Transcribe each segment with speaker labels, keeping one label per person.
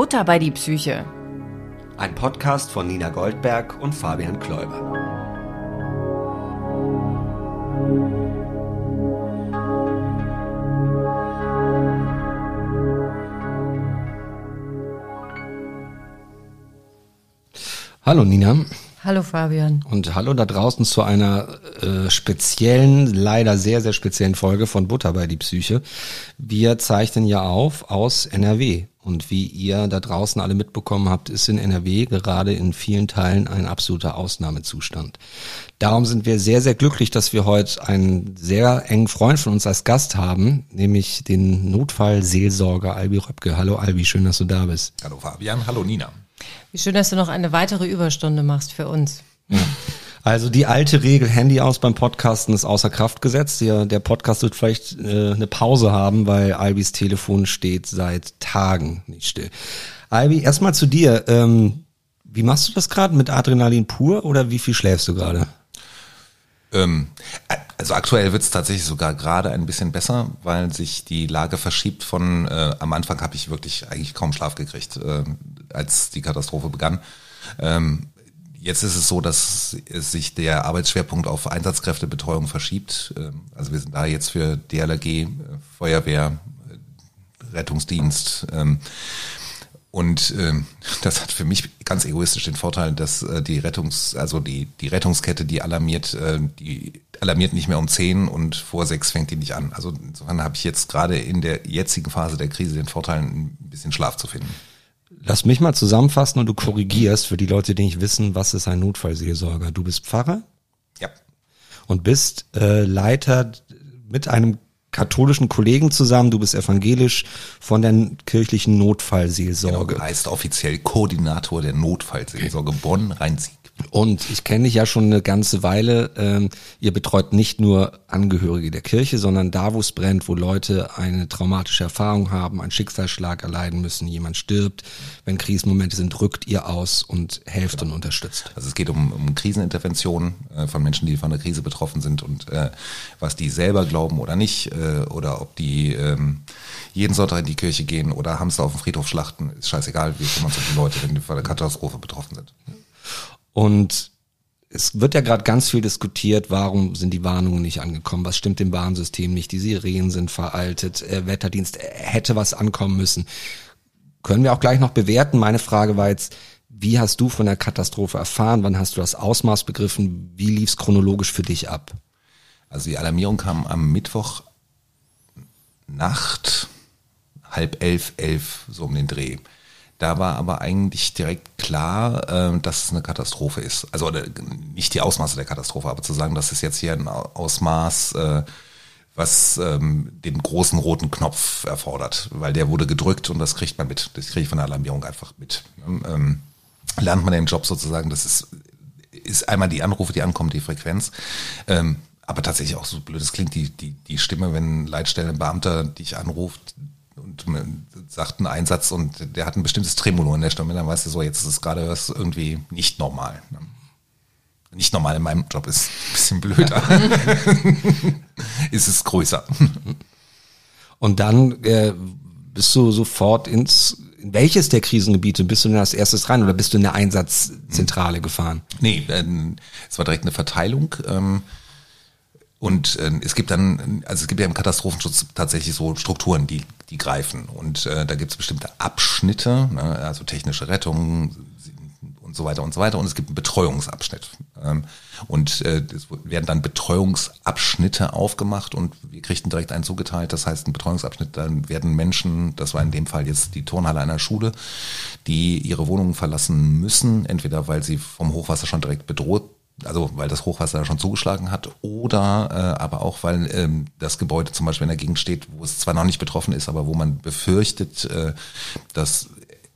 Speaker 1: Butter bei die Psyche.
Speaker 2: Ein Podcast von Nina Goldberg und Fabian Kläuber. Hallo Nina.
Speaker 1: Hallo Fabian.
Speaker 2: Und hallo da draußen zu einer äh, speziellen, leider sehr, sehr speziellen Folge von Butter bei die Psyche. Wir zeichnen ja auf aus NRW. Und wie ihr da draußen alle mitbekommen habt, ist in NRW gerade in vielen Teilen ein absoluter Ausnahmezustand. Darum sind wir sehr, sehr glücklich, dass wir heute einen sehr engen Freund von uns als Gast haben, nämlich den Notfallseelsorger Albi Röpke. Hallo Albi, schön, dass du da bist.
Speaker 3: Hallo Fabian, hallo Nina.
Speaker 1: Wie schön, dass du noch eine weitere Überstunde machst für uns.
Speaker 2: Ja. Also die alte Regel Handy aus beim Podcasten ist außer Kraft gesetzt. Der, der Podcast wird vielleicht äh, eine Pause haben, weil Albis Telefon steht seit Tagen nicht still. Albi, erstmal zu dir. Ähm, wie machst du das gerade mit Adrenalin pur oder wie viel schläfst du gerade?
Speaker 3: Ähm, also aktuell wird es tatsächlich sogar gerade ein bisschen besser, weil sich die Lage verschiebt von, äh, am Anfang habe ich wirklich eigentlich kaum Schlaf gekriegt, äh, als die Katastrophe begann. Ähm, jetzt ist es so, dass sich der Arbeitsschwerpunkt auf Einsatzkräftebetreuung verschiebt. Ähm, also wir sind da jetzt für DLRG, äh, Feuerwehr, äh, Rettungsdienst, ähm, und ähm, das hat für mich ganz egoistisch den Vorteil, dass äh, die Rettungs, also die, die Rettungskette, die alarmiert, die alarmiert nicht mehr um zehn und vor sechs fängt die nicht an. Also insofern habe ich jetzt gerade in der jetzigen Phase der Krise den Vorteil, ein bisschen Schlaf zu finden.
Speaker 2: Lass mich mal zusammenfassen und du korrigierst für die Leute, die nicht wissen, was ist ein Notfallseelsorger. Du bist Pfarrer?
Speaker 3: Ja.
Speaker 2: Und bist äh, Leiter mit einem katholischen Kollegen zusammen, du bist evangelisch von der kirchlichen Notfallseelsorge.
Speaker 3: Genau, heißt offiziell Koordinator der Notfallseelsorge Bonn-Rhein-Sieg.
Speaker 2: Und ich kenne dich ja schon eine ganze Weile. Ähm, ihr betreut nicht nur Angehörige der Kirche, sondern da, wo es brennt, wo Leute eine traumatische Erfahrung haben, einen Schicksalsschlag erleiden müssen, jemand stirbt. Wenn Krisenmomente sind, rückt ihr aus und helft genau. und unterstützt.
Speaker 3: Also es geht um, um Kriseninterventionen äh, von Menschen, die von der Krise betroffen sind und äh, was die selber glauben oder nicht äh, oder ob die ähm, jeden Sonntag in die Kirche gehen oder Hamster auf dem Friedhof schlachten, ist scheißegal. Wir kümmern um die Leute, wenn die von der Katastrophe betroffen sind.
Speaker 2: Und es wird ja gerade ganz viel diskutiert, warum sind die Warnungen nicht angekommen, was stimmt im Warnsystem nicht, die Sirenen sind veraltet, äh, Wetterdienst äh, hätte was ankommen müssen. Können wir auch gleich noch bewerten. Meine Frage war jetzt, wie hast du von der Katastrophe erfahren? Wann hast du das Ausmaß begriffen? Wie lief es chronologisch für dich ab?
Speaker 3: Also die Alarmierung kam am Mittwoch Nacht, halb elf, elf, so um den Dreh. Da war aber eigentlich direkt klar, äh, dass es eine Katastrophe ist. Also nicht die Ausmaße der Katastrophe, aber zu sagen, dass es jetzt hier ein Ausmaß, äh, was ähm, den großen roten Knopf erfordert, weil der wurde gedrückt und das kriegt man mit. Das kriege ich von der Alarmierung einfach mit. Ähm, lernt man im Job sozusagen, das ist, ist einmal die Anrufe, die ankommen, die Frequenz. Ähm, aber tatsächlich auch so blöd, es klingt die, die, die Stimme, wenn Leitstellenbeamter dich anruft, und sagt einen Einsatz und der hat ein bestimmtes Tremolo in der Stimme, dann weißt du so, jetzt ist es gerade was irgendwie nicht normal. Ne? Nicht normal in meinem Job ist ein bisschen blöder. ist es größer.
Speaker 2: Und dann äh, bist du sofort ins in welches der Krisengebiete bist du denn als erstes rein oder bist du in der Einsatzzentrale gefahren?
Speaker 3: Nee, äh, es war direkt eine Verteilung. Ähm, und äh, es gibt dann, also es gibt ja im Katastrophenschutz tatsächlich so Strukturen, die, die greifen. Und äh, da gibt es bestimmte Abschnitte, ne, also technische Rettung und so weiter und so weiter. Und es gibt einen Betreuungsabschnitt. Ähm, und äh, es werden dann Betreuungsabschnitte aufgemacht und wir kriegten direkt einen zugeteilt. Das heißt, ein Betreuungsabschnitt, dann werden Menschen, das war in dem Fall jetzt die Turnhalle einer Schule, die ihre Wohnungen verlassen müssen, entweder weil sie vom Hochwasser schon direkt bedroht also weil das Hochwasser schon zugeschlagen hat oder äh, aber auch, weil ähm, das Gebäude zum Beispiel in der Gegend steht, wo es zwar noch nicht betroffen ist, aber wo man befürchtet, äh, dass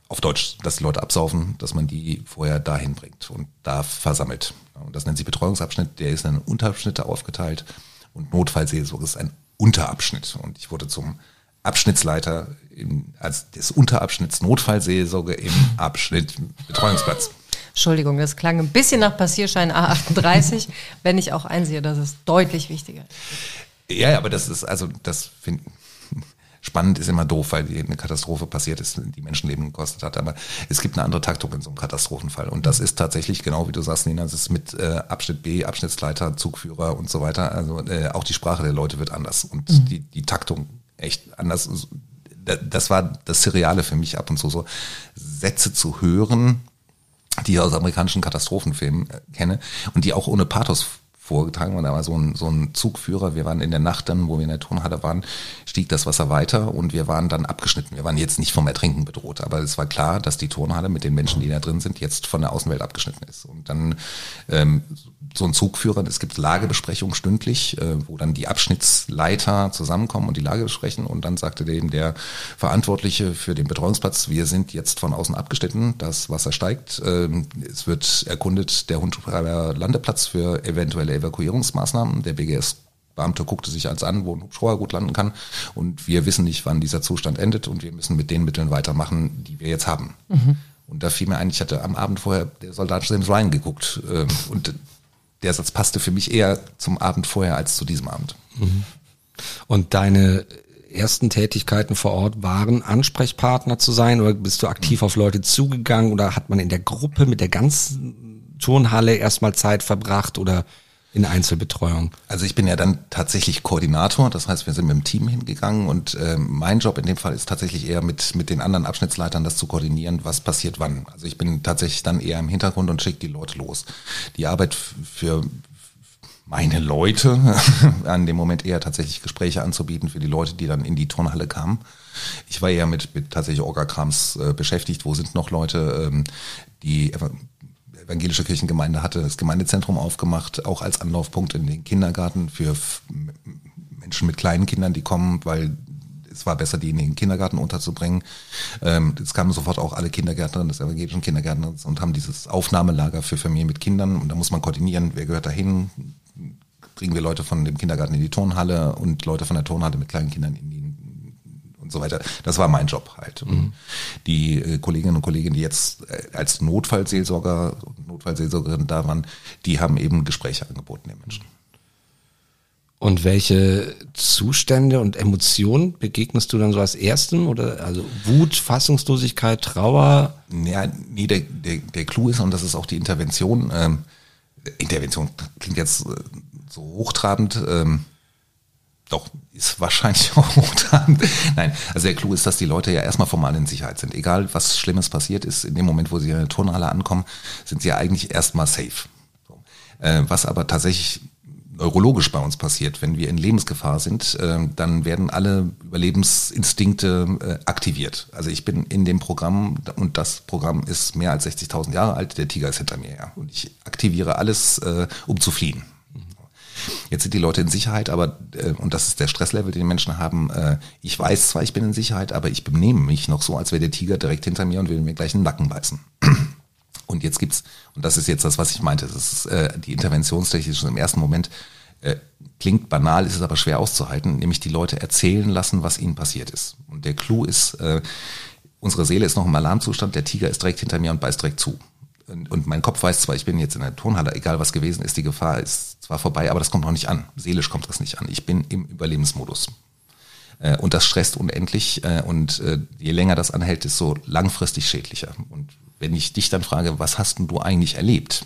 Speaker 3: auf Deutsch, dass die Leute absaufen, dass man die vorher dahin bringt und da versammelt. Und das nennt sich Betreuungsabschnitt, der ist in Unterabschnitte aufgeteilt und Notfallseelsorge ist ein Unterabschnitt. Und ich wurde zum Abschnittsleiter im, als des Unterabschnitts Notfallseelsorge im Abschnitt Betreuungsplatz.
Speaker 1: Entschuldigung, das klang ein bisschen nach Passierschein A38, wenn ich auch einsehe, dass es deutlich wichtiger
Speaker 3: ist. Ja, aber das ist, also das finde Spannend ist immer doof, weil eine Katastrophe passiert ist, die Menschenleben gekostet hat. Aber es gibt eine andere Taktung in so einem Katastrophenfall. Und das ist tatsächlich genau wie du sagst, Nina, es ist mit äh, Abschnitt B, Abschnittsleiter, Zugführer und so weiter. Also äh, auch die Sprache der Leute wird anders und mhm. die, die Taktung echt anders. Das war das Seriale für mich ab und zu so, Sätze zu hören, die ich aus amerikanischen Katastrophenfilmen äh, kenne und die auch ohne Pathos vorgetragen und da war so ein, so ein Zugführer. Wir waren in der Nacht dann, wo wir in der Turnhalle waren, stieg das Wasser weiter und wir waren dann abgeschnitten. Wir waren jetzt nicht vom Ertrinken bedroht, aber es war klar, dass die Turnhalle mit den Menschen, die da drin sind, jetzt von der Außenwelt abgeschnitten ist. Und dann ähm, so ein Zugführer, es gibt Lagebesprechungen stündlich, äh, wo dann die Abschnittsleiter zusammenkommen und die Lage besprechen und dann sagte dem der Verantwortliche für den Betreuungsplatz, wir sind jetzt von außen abgeschnitten, das Wasser steigt, ähm, es wird erkundet der Hundschreiber Landeplatz für eventuelle Evakuierungsmaßnahmen. Der BGS Beamte guckte sich als an, wo ein Hubschrauber gut landen kann. Und wir wissen nicht, wann dieser Zustand endet und wir müssen mit den Mitteln weitermachen, die wir jetzt haben. Mhm. Und da fiel mir ein, ich hatte am Abend vorher der Soldat James Ryan geguckt. Ähm, und der Satz passte für mich eher zum Abend vorher als zu diesem Abend. Mhm.
Speaker 2: Und deine ersten Tätigkeiten vor Ort waren, Ansprechpartner zu sein oder bist du aktiv auf Leute zugegangen oder hat man in der Gruppe mit der ganzen Turnhalle erstmal Zeit verbracht oder in Einzelbetreuung?
Speaker 3: Also ich bin ja dann tatsächlich Koordinator, das heißt, wir sind mit dem Team hingegangen und äh, mein Job in dem Fall ist tatsächlich eher mit, mit den anderen Abschnittsleitern das zu koordinieren, was passiert wann. Also ich bin tatsächlich dann eher im Hintergrund und schicke die Leute los. Die Arbeit für meine Leute an dem Moment eher tatsächlich Gespräche anzubieten für die Leute, die dann in die Turnhalle kamen. Ich war eher mit, mit tatsächlich Orga-Krams äh, beschäftigt. Wo sind noch Leute, ähm, die evangelische Kirchengemeinde hatte das Gemeindezentrum aufgemacht, auch als Anlaufpunkt in den Kindergarten für Menschen mit kleinen Kindern, die kommen, weil es war besser, die in den Kindergarten unterzubringen. Ähm, es kamen sofort auch alle Kindergärtnerinnen des evangelischen Kindergärtners und haben dieses Aufnahmelager für Familien mit Kindern. Und da muss man koordinieren, wer gehört dahin, kriegen wir Leute von dem Kindergarten in die Turnhalle und Leute von der Turnhalle mit kleinen Kindern in die und so weiter. Das war mein Job halt. Mhm. Die äh, Kolleginnen und Kollegen, die jetzt äh, als Notfallseelsorger und Notfallseelsorgerin da waren, die haben eben Gespräche angeboten den Menschen.
Speaker 2: Und welche Zustände und Emotionen begegnest du dann so als Ersten? Oder also Wut, Fassungslosigkeit, Trauer?
Speaker 3: Ja, nee, der, der, der Clou ist, und das ist auch die Intervention, ähm, Intervention klingt jetzt äh, so hochtrabend, ähm, doch, ist wahrscheinlich auch hochtrabend. Nein, also der Clou ist, dass die Leute ja erstmal formal in Sicherheit sind. Egal, was Schlimmes passiert ist, in dem Moment, wo sie in der Turnhalle ankommen, sind sie ja eigentlich erstmal safe. Äh, was aber tatsächlich neurologisch bei uns passiert, wenn wir in Lebensgefahr sind, äh, dann werden alle Überlebensinstinkte äh, aktiviert. Also ich bin in dem Programm und das Programm ist mehr als 60.000 Jahre alt, der Tiger ist hinter mir ja. Und ich aktiviere alles, um zu fliehen. Jetzt sind die Leute in Sicherheit, aber, äh, und das ist der Stresslevel, den die Menschen haben, äh, ich weiß zwar, ich bin in Sicherheit, aber ich benehme mich noch so, als wäre der Tiger direkt hinter mir und will mir gleich einen Nacken beißen. Und jetzt gibt's, und das ist jetzt das, was ich meinte, das ist äh, die Interventionstechnik schon im ersten Moment, äh, klingt banal, ist es aber schwer auszuhalten, nämlich die Leute erzählen lassen, was ihnen passiert ist. Und der Clou ist, äh, unsere Seele ist noch im Alarmzustand, der Tiger ist direkt hinter mir und beißt direkt zu. Und, und mein Kopf weiß zwar, ich bin jetzt in der Turnhalle, egal was gewesen ist, die Gefahr ist zwar vorbei, aber das kommt noch nicht an. Seelisch kommt das nicht an. Ich bin im Überlebensmodus. Äh, und das stresst unendlich äh, und äh, je länger das anhält, desto langfristig schädlicher. Und wenn ich dich dann frage, was hast denn du eigentlich erlebt,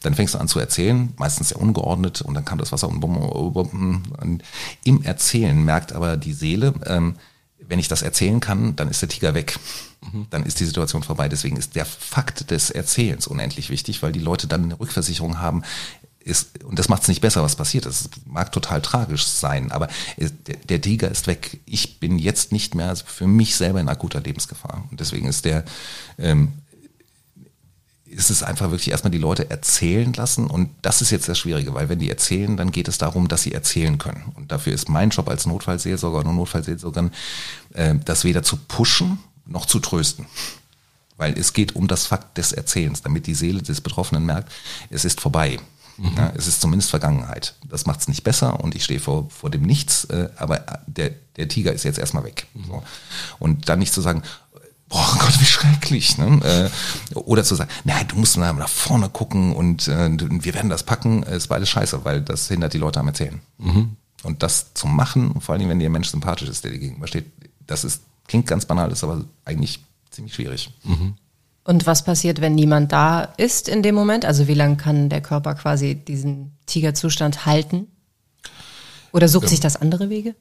Speaker 3: dann fängst du an zu erzählen, meistens sehr ungeordnet und dann kam das Wasser und, und im Erzählen merkt aber die Seele, ähm, wenn ich das erzählen kann, dann ist der Tiger weg. Mhm. Dann ist die Situation vorbei. Deswegen ist der Fakt des Erzählens unendlich wichtig, weil die Leute dann eine Rückversicherung haben, ist, und das macht es nicht besser, was passiert ist. Es mag total tragisch sein, aber der, der, Tiger ist weg. Ich bin jetzt nicht mehr für mich selber in akuter Lebensgefahr. Und deswegen ist der ähm, ist es einfach wirklich erstmal die Leute erzählen lassen und das ist jetzt das Schwierige, weil wenn die erzählen, dann geht es darum, dass sie erzählen können. Und dafür ist mein Job als Notfallseelsorger oder Notfallseelsorgerin, äh, das weder zu pushen noch zu trösten. Weil es geht um das Fakt des Erzählens, damit die Seele des Betroffenen merkt, es ist vorbei. Mhm. Ja, es ist zumindest Vergangenheit. Das macht es nicht besser und ich stehe vor, vor dem Nichts, äh, aber der, der Tiger ist jetzt erstmal weg. Mhm. So. Und dann nicht zu sagen, boah Gott, wie schrecklich. Ne? Äh, oder zu sagen, nein, du musst nach vorne gucken und äh, wir werden das packen, ist beides scheiße, weil das hindert die Leute am Erzählen.
Speaker 2: Mhm.
Speaker 3: Und das zu machen, vor allem wenn dir ein Mensch sympathisch ist, der dir gegenübersteht, das ist, klingt ganz banal, ist aber eigentlich ziemlich schwierig.
Speaker 2: Mhm.
Speaker 1: Und was passiert, wenn niemand da ist in dem Moment? Also wie lange kann der Körper quasi diesen Tigerzustand halten? Oder sucht sich das andere Wege?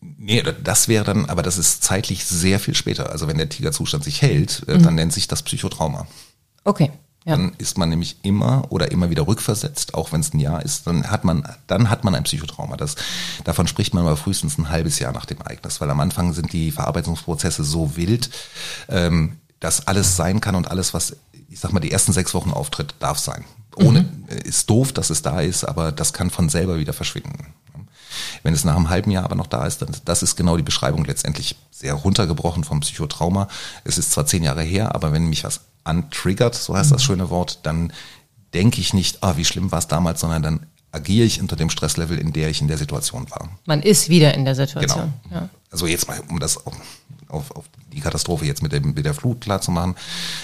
Speaker 3: Nee, das wäre dann, aber das ist zeitlich sehr viel später. Also wenn der Tigerzustand sich hält, äh, dann nennt sich das Psychotrauma.
Speaker 1: Okay. Ja.
Speaker 3: Dann ist man nämlich immer oder immer wieder rückversetzt, auch wenn es ein Jahr ist, dann hat man, dann hat man ein Psychotrauma. Das, davon spricht man aber frühestens ein halbes Jahr nach dem Ereignis, weil am Anfang sind die Verarbeitungsprozesse so wild, ähm, dass alles sein kann und alles, was, ich sag mal, die ersten sechs Wochen auftritt, darf sein. Ohne, mhm. ist doof, dass es da ist, aber das kann von selber wieder verschwinden. Wenn es nach einem halben Jahr aber noch da ist, dann das ist genau die Beschreibung letztendlich sehr runtergebrochen vom Psychotrauma. Es ist zwar zehn Jahre her, aber wenn mich was antriggert, so heißt das mhm. schöne Wort, dann denke ich nicht, ah, wie schlimm war es damals, sondern dann agiere ich unter dem Stresslevel, in der ich in der Situation war.
Speaker 1: Man ist wieder in der Situation.
Speaker 3: Genau. Ja. Also jetzt mal, um das auf, auf, auf die Katastrophe jetzt mit, dem, mit der Flut klar zu machen.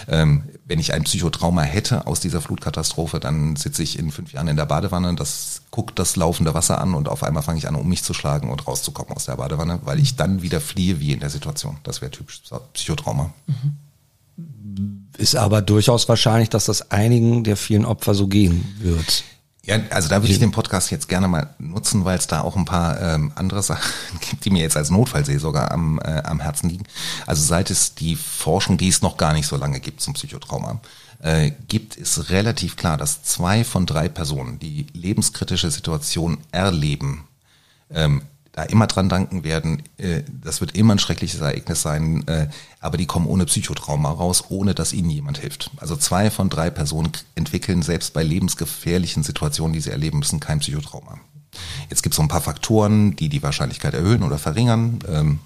Speaker 3: Ähm, wenn ich ein Psychotrauma hätte aus dieser Flutkatastrophe, dann sitze ich in fünf Jahren in der Badewanne, das guckt das laufende Wasser an und auf einmal fange ich an, um mich zu schlagen und rauszukommen aus der Badewanne, weil ich dann wieder fliehe wie in der Situation. Das wäre typisch Psychotrauma. Mhm.
Speaker 2: Ist aber durchaus wahrscheinlich, dass das einigen der vielen Opfer so gehen wird.
Speaker 3: Ja, also da würde ich den Podcast jetzt gerne mal nutzen, weil es da auch ein paar ähm, andere Sachen gibt, die mir jetzt als Notfallseelsorger am, äh, am Herzen liegen. Also seit es die Forschung, die es noch gar nicht so lange gibt zum Psychotrauma, äh, gibt, ist relativ klar, dass zwei von drei Personen, die lebenskritische Situationen erleben, ähm, da immer dran danken werden. Äh, das wird immer ein schreckliches Ereignis sein, äh, aber die kommen ohne Psychotrauma raus, ohne dass ihnen jemand hilft. Also zwei von drei Personen entwickeln selbst bei lebensgefährlichen Situationen, die sie erleben müssen, kein Psychotrauma. Jetzt gibt es so ein paar Faktoren, die die Wahrscheinlichkeit erhöhen oder verringern. Ähm,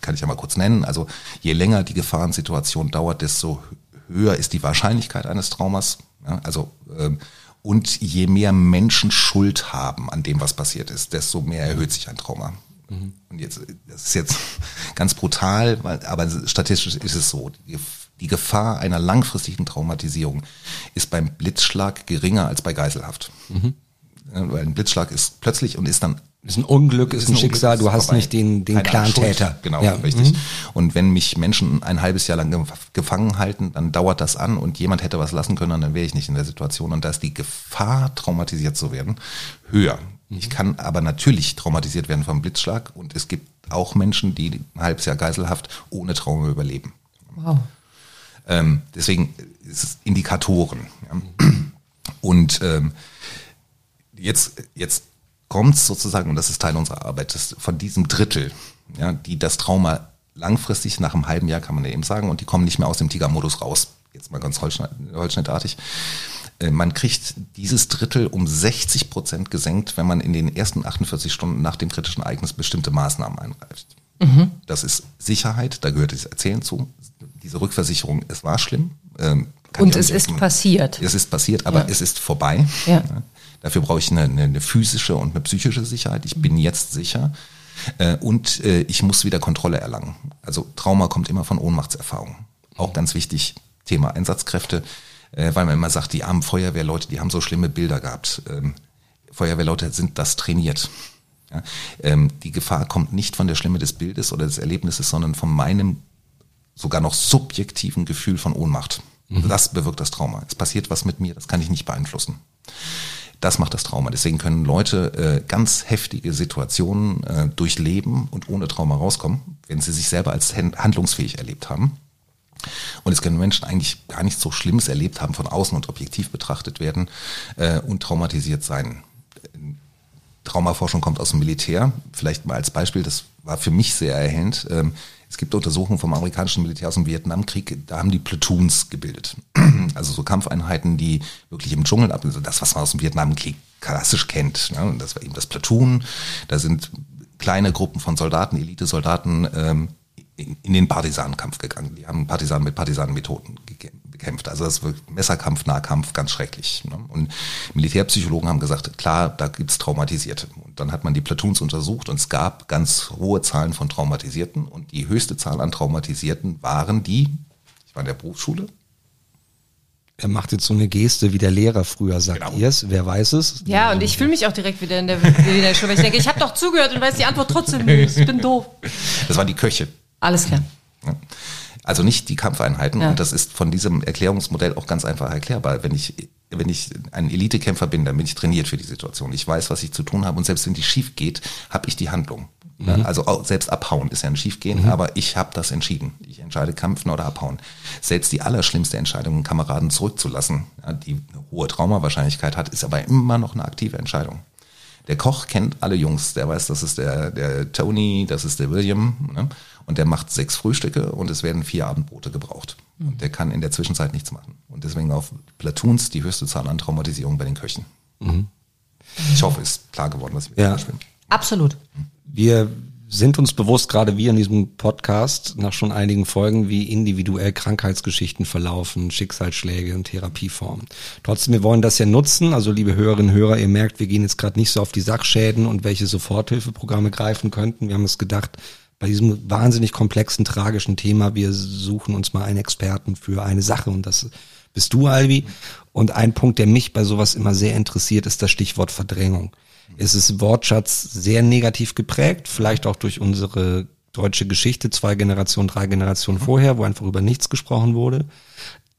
Speaker 3: kann ich ja mal kurz nennen. Also je länger die Gefahrensituation dauert, desto höher ist die Wahrscheinlichkeit eines Traumas. also ähm, und je mehr Menschen Schuld haben an dem, was passiert ist, desto mehr erhöht sich ein Trauma. Mhm. Und jetzt, das ist jetzt ganz brutal, aber statistisch ist es so. Die Gefahr einer langfristigen Traumatisierung ist beim Blitzschlag geringer als bei Geiselhaft. Mhm. Weil ein Blitzschlag ist plötzlich und ist dann
Speaker 2: ist ein Unglück, ist, ist ein, Schicksal, Unglück, du hast vorbei. nicht den, den Clan-Täter.
Speaker 3: Genau, ja. richtig. Mhm. Und wenn mich Menschen ein halbes Jahr lang gefangen halten, dann dauert das an und jemand hätte was lassen können, dann wäre ich nicht in der Situation. Und da ist die Gefahr, traumatisiert zu werden, höher. Mhm. Ich kann aber natürlich traumatisiert werden vom Blitzschlag und es gibt auch Menschen, die ein halbes Jahr Geiselhaft ohne Trauma überleben. Wow. Ähm, deswegen ist es Indikatoren. Ja. Und ähm, jetzt, jetzt kommt es sozusagen, und das ist Teil unserer Arbeit, von diesem Drittel, ja, die das Trauma langfristig nach einem halben Jahr, kann man ja eben sagen, und die kommen nicht mehr aus dem Tigermodus raus. Jetzt mal ganz holzschnittartig. Äh, man kriegt dieses Drittel um 60 Prozent gesenkt, wenn man in den ersten 48 Stunden nach dem kritischen Ereignis bestimmte Maßnahmen eingreift. Mhm. Das ist Sicherheit, da gehört das Erzählen zu. Diese Rückversicherung, es war schlimm.
Speaker 1: Ähm, und es ist passiert.
Speaker 3: Es ist passiert, aber ja. es ist vorbei. Ja. Dafür brauche ich eine, eine, physische und eine psychische Sicherheit. Ich bin jetzt sicher. Äh, und äh, ich muss wieder Kontrolle erlangen. Also Trauma kommt immer von Ohnmachtserfahrung. Auch ganz wichtig, Thema Einsatzkräfte, äh, weil man immer sagt, die armen Feuerwehrleute, die haben so schlimme Bilder gehabt. Ähm, Feuerwehrleute sind das trainiert. Ja, ähm, die Gefahr kommt nicht von der Schlimme des Bildes oder des Erlebnisses, sondern von meinem sogar noch subjektiven Gefühl von Ohnmacht. Mhm. Das bewirkt das Trauma. Es passiert was mit mir, das kann ich nicht beeinflussen. Das macht das Trauma. Deswegen können Leute äh, ganz heftige Situationen äh, durchleben und ohne Trauma rauskommen, wenn sie sich selber als handlungsfähig erlebt haben. Und es können Menschen eigentlich gar nichts so Schlimmes erlebt haben, von außen und objektiv betrachtet werden äh, und traumatisiert sein. Traumaforschung kommt aus dem Militär. Vielleicht mal als Beispiel, das war für mich sehr erhellend. Ähm, es gibt Untersuchungen vom amerikanischen Militär aus dem Vietnamkrieg, da haben die Platoons gebildet. Also so Kampfeinheiten, die wirklich im Dschungel ab, also das, was man aus dem Vietnamkrieg klassisch kennt. Ne? Das war eben das Platoon. Da sind kleine Gruppen von Soldaten, Elitesoldaten ähm, in, in den Partisanenkampf gegangen. Die haben Partisanen mit Partisanenmethoden bekämpft. Also das wird Messerkampf, Nahkampf, ganz schrecklich. Ne? Und Militärpsychologen haben gesagt, klar, da gibt's Traumatisierte. Und dann hat man die Platoons untersucht und es gab ganz hohe Zahlen von Traumatisierten. Und die höchste Zahl an Traumatisierten waren die, ich war in der Berufsschule,
Speaker 2: Er macht jetzt so eine Geste wie der Lehrer früher, sagt
Speaker 3: Genau.
Speaker 2: ihr es? Wer weiß es?
Speaker 1: Ja, und ich fühle mich auch direkt wieder in der, wieder in der Schule, weil ich denke, ich habe doch zugehört und weiß die Antwort trotzdem nicht. Ich bin doof.
Speaker 3: Das waren die Köche.
Speaker 1: Alles klar.
Speaker 3: Ja. Also nicht die Kampfeinheiten.
Speaker 1: Ja.
Speaker 3: Und das ist von diesem Erklärungsmodell auch ganz einfach erklärbar. Wenn ich, wenn ich ein Elitekämpfer bin, dann bin ich trainiert für die Situation. Ich weiß, was ich zu tun habe. Und selbst wenn die schief geht, habe ich die Handlung. Ja, Also auch selbst abhauen ist ja ein Schiefgehen, aber ich habe das entschieden. Ich entscheide kämpfen oder abhauen. Selbst die allerschlimmste Entscheidung, einen Kameraden zurückzulassen, die eine hohe Traumawahrscheinlichkeit hat, ist aber immer noch eine aktive Entscheidung. Der Koch kennt alle Jungs, der weiß, das ist der, der Tony, das ist der William, ne? Und der macht sechs Frühstücke und es werden vier Abendbrote gebraucht. Und der kann in der Zwischenzeit nichts machen. Und deswegen auf Platoons die höchste Zahl an Traumatisierung bei den Köchen. Ich hoffe, ist klar geworden, was ich
Speaker 2: Ja.
Speaker 3: will.
Speaker 1: Absolut.
Speaker 2: Wir sind uns bewusst, gerade wir in diesem Podcast, nach schon einigen Folgen, wie individuell Krankheitsgeschichten verlaufen, Schicksalsschläge und Therapieformen. Trotzdem, wir wollen das ja nutzen. Also, liebe Hörerinnen und Hörer, ihr merkt, wir gehen jetzt gerade nicht so auf die Sachschäden und welche Soforthilfeprogramme greifen könnten. Wir haben uns gedacht, bei diesem wahnsinnig komplexen, tragischen Thema, wir suchen uns mal einen Experten für eine Sache und das bist du, Albi. Und ein Punkt, der mich bei sowas immer sehr interessiert, ist das Stichwort Verdrängung. Es ist Wortschatz sehr negativ geprägt, vielleicht auch durch unsere deutsche Geschichte, zwei Generationen, drei Generationen vorher, wo einfach über nichts gesprochen wurde.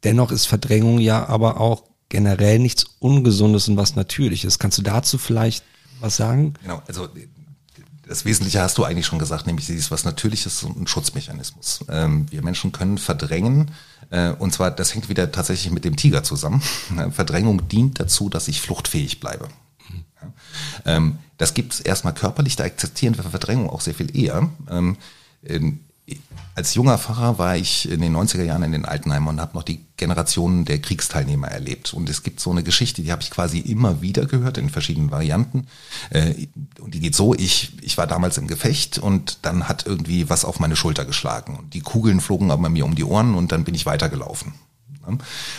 Speaker 2: Dennoch ist Verdrängung ja aber auch generell nichts Ungesundes und was Natürliches. Kannst du dazu vielleicht was sagen?
Speaker 3: Genau, also das Wesentliche hast du eigentlich schon gesagt, nämlich dieses was Natürliches und ein Schutzmechanismus. Ähm, wir Menschen können verdrängen, äh, und zwar, das hängt wieder tatsächlich mit dem Tiger zusammen. Verdrängung dient dazu, dass ich fluchtfähig bleibe. Ja. Ähm, das gibt es erstmal körperlich, da akzeptieren wir Verdrängung auch sehr viel eher. Ähm, als junger Pfarrer war ich in den 90er Jahren in den Altenheimen und habe noch die Generationen der Kriegsteilnehmer erlebt. Und es gibt so eine Geschichte, die habe ich quasi immer wieder gehört in verschiedenen Varianten. Äh, und die geht so, ich, ich war damals im Gefecht und dann hat irgendwie was auf meine Schulter geschlagen. Die Kugeln flogen aber mir um die Ohren und dann bin ich weitergelaufen.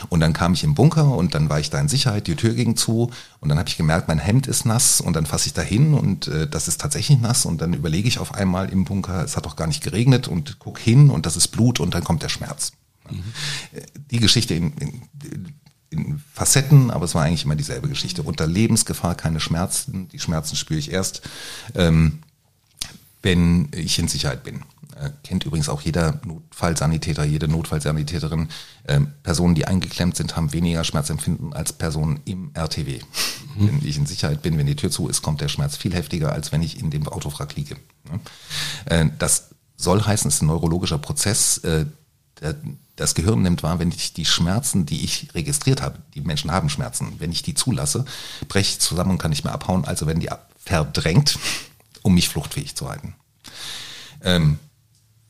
Speaker 3: Und dann kam ich im Bunker und dann war ich da in Sicherheit, die Tür ging zu und dann habe ich gemerkt, mein Hemd ist nass und dann fasse ich da hin und äh, das ist tatsächlich nass und dann überlege ich auf einmal im Bunker, es hat doch gar nicht geregnet und guck hin und das ist Blut und dann kommt der Schmerz. Mhm. Die Geschichte in, in, in Facetten, aber es war eigentlich immer dieselbe Geschichte. Unter Lebensgefahr keine Schmerzen, die Schmerzen spüre ich erst, ähm, wenn ich in Sicherheit bin äh, kennt übrigens auch jeder Notfallsanitäter, jede Notfallsanitäterin. Ähm, Personen, die eingeklemmt sind, haben weniger Schmerzempfinden als Personen im RTW. Mhm. Wenn ich in Sicherheit bin, wenn die Tür zu ist, kommt der Schmerz viel heftiger, als wenn ich in dem Autofrack liege. Äh, das soll heißen, es ist ein neurologischer Prozess. Äh, der, das Gehirn nimmt wahr, wenn ich die Schmerzen, die ich registriert habe, die Menschen haben Schmerzen, wenn ich die zulasse, breche ich zusammen und kann nicht mehr abhauen, also werden die verdrängt, um mich fluchtfähig zu halten. Ähm,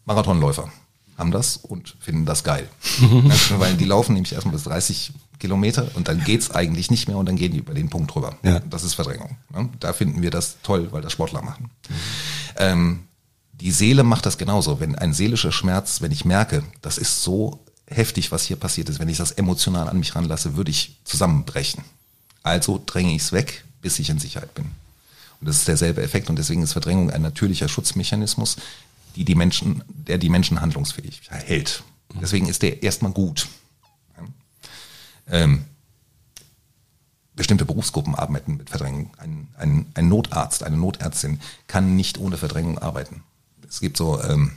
Speaker 3: Marathonläufer haben das und finden das geil. ja, weil die laufen nämlich erstmal bis 30 Kilometer und dann geht's eigentlich nicht mehr und dann gehen die über den Punkt drüber.
Speaker 2: Ja.
Speaker 3: Das ist Verdrängung. Ne? Da finden wir das toll, weil das Sportler machen. Ähm, die Seele macht das genauso. Wenn ein seelischer Schmerz, wenn ich merke, das ist so heftig, was hier passiert ist, wenn ich das emotional an mich ranlasse, würde ich zusammenbrechen. Also dränge ich es weg, bis ich in Sicherheit bin. Und das ist derselbe Effekt und deswegen ist Verdrängung ein natürlicher Schutzmechanismus, die die Menschen, der die Menschen handlungsfähig hält. Deswegen ist der erstmal gut. Ähm, bestimmte Berufsgruppen arbeiten mit Verdrängung. Ein, ein, ein Notarzt, eine Notärztin kann nicht ohne Verdrängung arbeiten. Es gibt so ähm,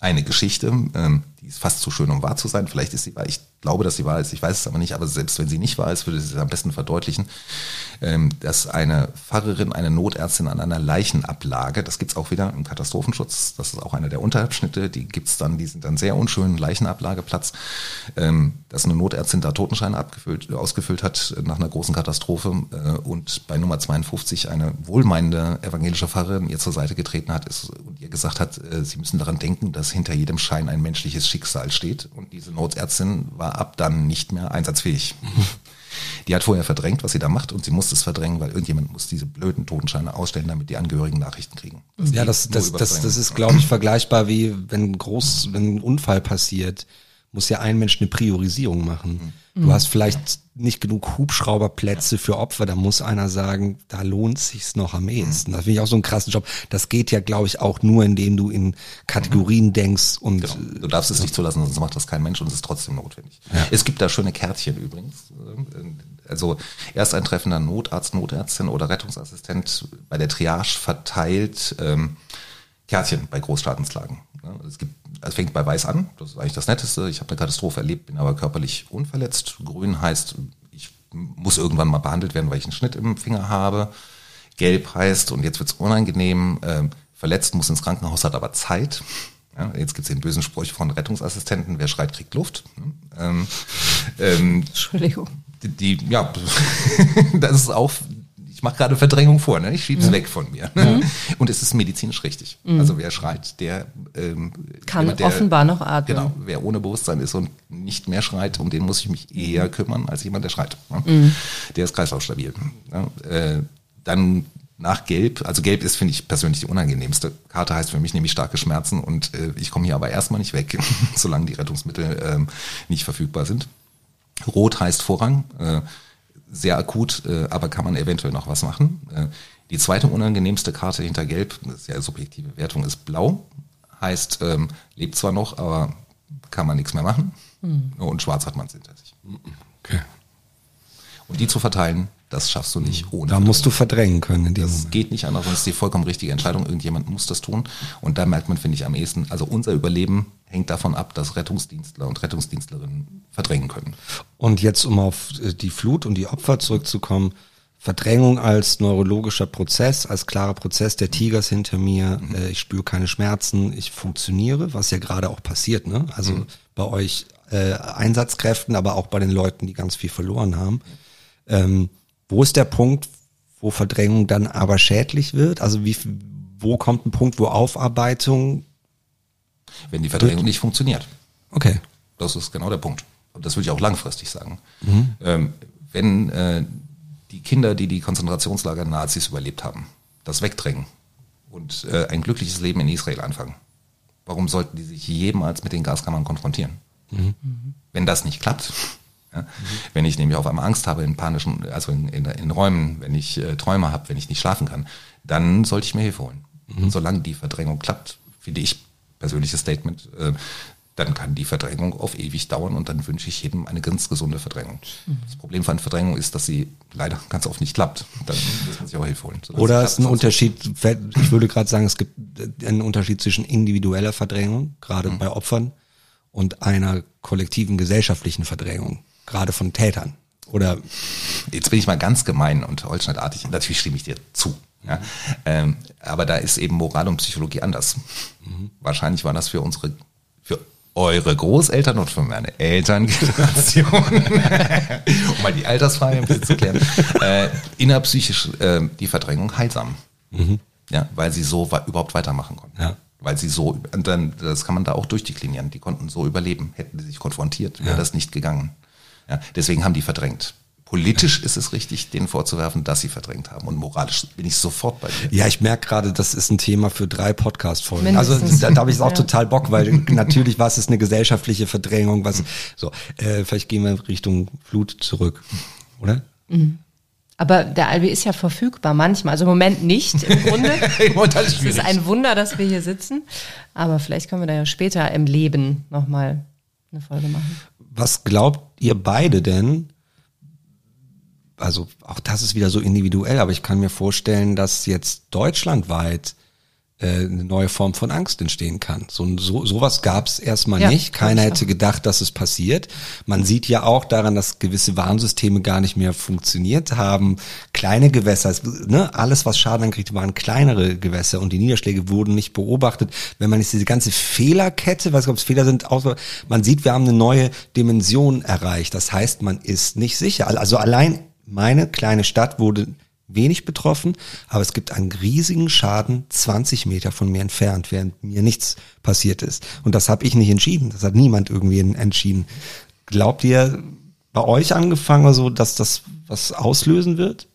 Speaker 3: eine Geschichte, ähm, die ist fast zu schön, um wahr zu sein. Vielleicht ist sie wahr. Ich glaube, dass sie wahr ist. Ich weiß es aber nicht. Aber selbst wenn sie nicht wahr ist, würde sie es am besten verdeutlichen, ähm, dass eine Pfarrerin, eine Notärztin an einer Leichenablage, das gibt's auch wieder im Katastrophenschutz, das ist auch einer der Unterabschnitte, die gibt's dann, die sind dann sehr unschön, Leichenablageplatz, ähm, dass eine Notärztin da Totenscheine abgefüllt, ausgefüllt hat nach einer großen Katastrophe äh, und bei Nummer 52 eine wohlmeinende evangelische Pfarrerin ihr zur Seite getreten hat ist, gesagt hat, äh, sie müssen daran denken, dass hinter jedem Schein ein menschliches Schicksal steht und diese Notärztin war ab dann nicht mehr einsatzfähig. Die hat vorher verdrängt, was sie da macht, und sie musste es verdrängen, weil irgendjemand muss diese blöden Totenscheine ausstellen, damit die Angehörigen Nachrichten kriegen.
Speaker 2: ja, das,
Speaker 3: nur
Speaker 2: das, das, das
Speaker 3: Verdrängung.
Speaker 2: ist, glaube ich, vergleichbar wie wenn groß, wenn ein Unfall passiert, muss ja ein Mensch eine Priorisierung machen. Du hast vielleicht nicht genug Hubschrauberplätze für Opfer, da muss einer sagen, da lohnt sich's noch am ehesten. Das finde ich auch so einen krassen Job. Das geht ja, glaube ich, auch nur, indem du in Kategorien denkst und
Speaker 3: Genau. Du darfst es nicht zulassen, sonst macht das kein Mensch und es ist trotzdem notwendig. Es gibt da schöne Kärtchen übrigens. Also erst ein treffender Notarzt, Notärztin oder Rettungsassistent bei der Triage verteilt ähm, Kärtchen bei Großschadenslagen. Ja, Es gibt, es fängt bei Weiß an, das ist eigentlich das Netteste. Ich habe eine Katastrophe erlebt, bin aber körperlich unverletzt. Grün heißt, ich muss irgendwann mal behandelt werden, weil ich einen Schnitt im Finger habe. Gelb heißt, und jetzt wird's unangenehm, ähm, verletzt, muss ins Krankenhaus, hat aber Zeit. Ja, jetzt gibt's den bösen Spruch von Rettungsassistenten, wer schreit, kriegt Luft. Ähm, ähm,
Speaker 1: Entschuldigung.
Speaker 3: die, die ja, das ist auch, ich mache gerade Verdrängung vor, ne? ich schiebe es weg von mir. Ne? Und es ist medizinisch richtig. Also wer schreit, der ähm,
Speaker 1: Kann
Speaker 3: der,
Speaker 1: offenbar noch atmen.
Speaker 3: Genau, wer ohne Bewusstsein ist und nicht mehr schreit, um den muss ich mich eher kümmern als jemand, der schreit. Ne? Der ist kreislaufstabil. Ne? Äh, dann nach Gelb, also Gelb ist, finde ich, persönlich die unangenehmste. Karte heißt für mich nämlich starke Schmerzen und äh, ich komme hier aber erstmal nicht weg, solange die Rettungsmittel ähm, nicht verfügbar sind. Rot heißt Vorrang, äh, sehr akut, äh, aber kann man eventuell noch was machen. Äh, die zweite unangenehmste Karte hinter Gelb, das ist ja subjektive Wertung, ist Blau. Heißt, ähm, lebt zwar noch, aber kann man nichts mehr machen. Und Schwarz hat man es hinter sich.
Speaker 2: okay.
Speaker 3: Und die zu verteilen, das schaffst du nicht ohne.
Speaker 2: da musst du verdrängen können in dem
Speaker 3: Das
Speaker 2: Moment.
Speaker 3: geht nicht anders, sonst ist die vollkommen richtige Entscheidung. Irgendjemand muss das tun. Und da merkt man, finde ich, am ehesten, also unser Überleben hängt davon ab, dass Rettungsdienstler und Rettungsdienstlerinnen verdrängen können.
Speaker 2: Und jetzt, um auf äh, die Flut und die Opfer zurückzukommen, Verdrängung als neurologischer Prozess, als klarer Prozess, der Tiger ist hinter mir, äh, ich spüre keine Schmerzen, ich funktioniere, was ja gerade auch passiert, ne? Also bei euch äh, Einsatzkräften, aber auch bei den Leuten, die ganz viel verloren haben. Ähm, wo ist der Punkt, wo Verdrängung dann aber schädlich wird? Also wie, wo kommt ein Punkt, wo Aufarbeitung,
Speaker 3: Wenn die Verdrängung nicht funktioniert.
Speaker 2: okay,
Speaker 3: Das ist genau der Punkt. Und das will ich auch langfristig sagen. Ähm, wenn äh, die Kinder, die die Konzentrationslager der Nazis überlebt haben, das wegdrängen und äh, ein glückliches Leben in Israel anfangen, warum sollten die sich jemals mit den Gaskammern konfrontieren? Wenn das nicht klappt, ja, wenn ich nämlich auf einmal Angst habe in panischen, also in, in, in Räumen, wenn ich äh, Träume habe, wenn ich nicht schlafen kann, dann sollte ich mir Hilfe holen. Und solange die Verdrängung klappt, finde ich, persönliches Statement, äh, dann kann die Verdrängung auf ewig dauern und dann wünsche ich jedem eine ganz gesunde Verdrängung. Das Problem von Verdrängung ist, dass sie leider ganz oft nicht klappt. Dann muss man sich auch Hilfe holen.
Speaker 2: Oder
Speaker 3: es
Speaker 2: ist ein. Unterschied, ich würde gerade sagen, es gibt einen Unterschied zwischen individueller Verdrängung, gerade bei Opfern, und einer kollektiven gesellschaftlichen Verdrängung, gerade von Tätern. Oder
Speaker 3: Jetzt bin ich mal ganz gemein und holzschnittartig. Natürlich stimme ich dir zu. Ja? Ähm, aber da ist eben Moral und Psychologie anders. Wahrscheinlich war das für unsere, für eure Großeltern und für meine Elterngeneration, um mal die Altersfrage ein bisschen zu klären, äh, innerpsychisch äh, die Verdrängung heilsam. Ja, weil sie so überhaupt weitermachen konnten.
Speaker 2: Ja.
Speaker 3: Weil sie so, und dann, das kann man da auch durchdeklinieren. Die konnten so überleben. Hätten die sich konfrontiert, wäre
Speaker 2: Ja.
Speaker 3: das nicht gegangen. Ja, deswegen haben die verdrängt. Politisch ist es richtig, denen vorzuwerfen, dass sie verdrängt haben. Und moralisch bin ich sofort bei dir.
Speaker 2: ja, ich merke gerade, das ist ein Thema für drei Podcast-Folgen. Also da, da habe ich auch
Speaker 1: Ja.
Speaker 2: total Bock, weil natürlich, was ist eine gesellschaftliche Verdrängung? Was so, äh, vielleicht gehen wir Richtung Flut zurück, oder?
Speaker 1: Aber der Albi ist ja verfügbar manchmal. Also im Moment nicht im Grunde.
Speaker 3: Im Moment alles
Speaker 1: Es ist ein Wunder, dass wir hier sitzen. Aber vielleicht können wir da ja später im Leben nochmal eine Folge machen.
Speaker 2: Was glaubt ihr beide denn? Also auch das ist wieder so individuell, aber ich kann mir vorstellen, dass jetzt deutschlandweit eine neue Form von Angst entstehen kann. So, so sowas gab es erstmal
Speaker 1: Ja,
Speaker 2: nicht. Keiner hätte gedacht, dass es passiert. Man sieht ja auch daran, dass gewisse Warnsysteme gar nicht mehr funktioniert haben. Kleine Gewässer, ne, alles, was Schaden ankriegt, waren kleinere Gewässer und die Niederschläge wurden nicht beobachtet. Wenn man jetzt diese ganze Fehlerkette, ob es Fehler sind, auch, man sieht, wir haben eine neue Dimension erreicht. Das heißt, man ist nicht sicher. Also allein meine kleine Stadt wurde wenig betroffen, aber es gibt einen riesigen Schaden 20 Meter von mir entfernt, während mir nichts passiert ist. Und das habe ich nicht entschieden. Das hat niemand irgendwie entschieden. Glaubt ihr, bei euch angefangen, so, dass das was auslösen wird?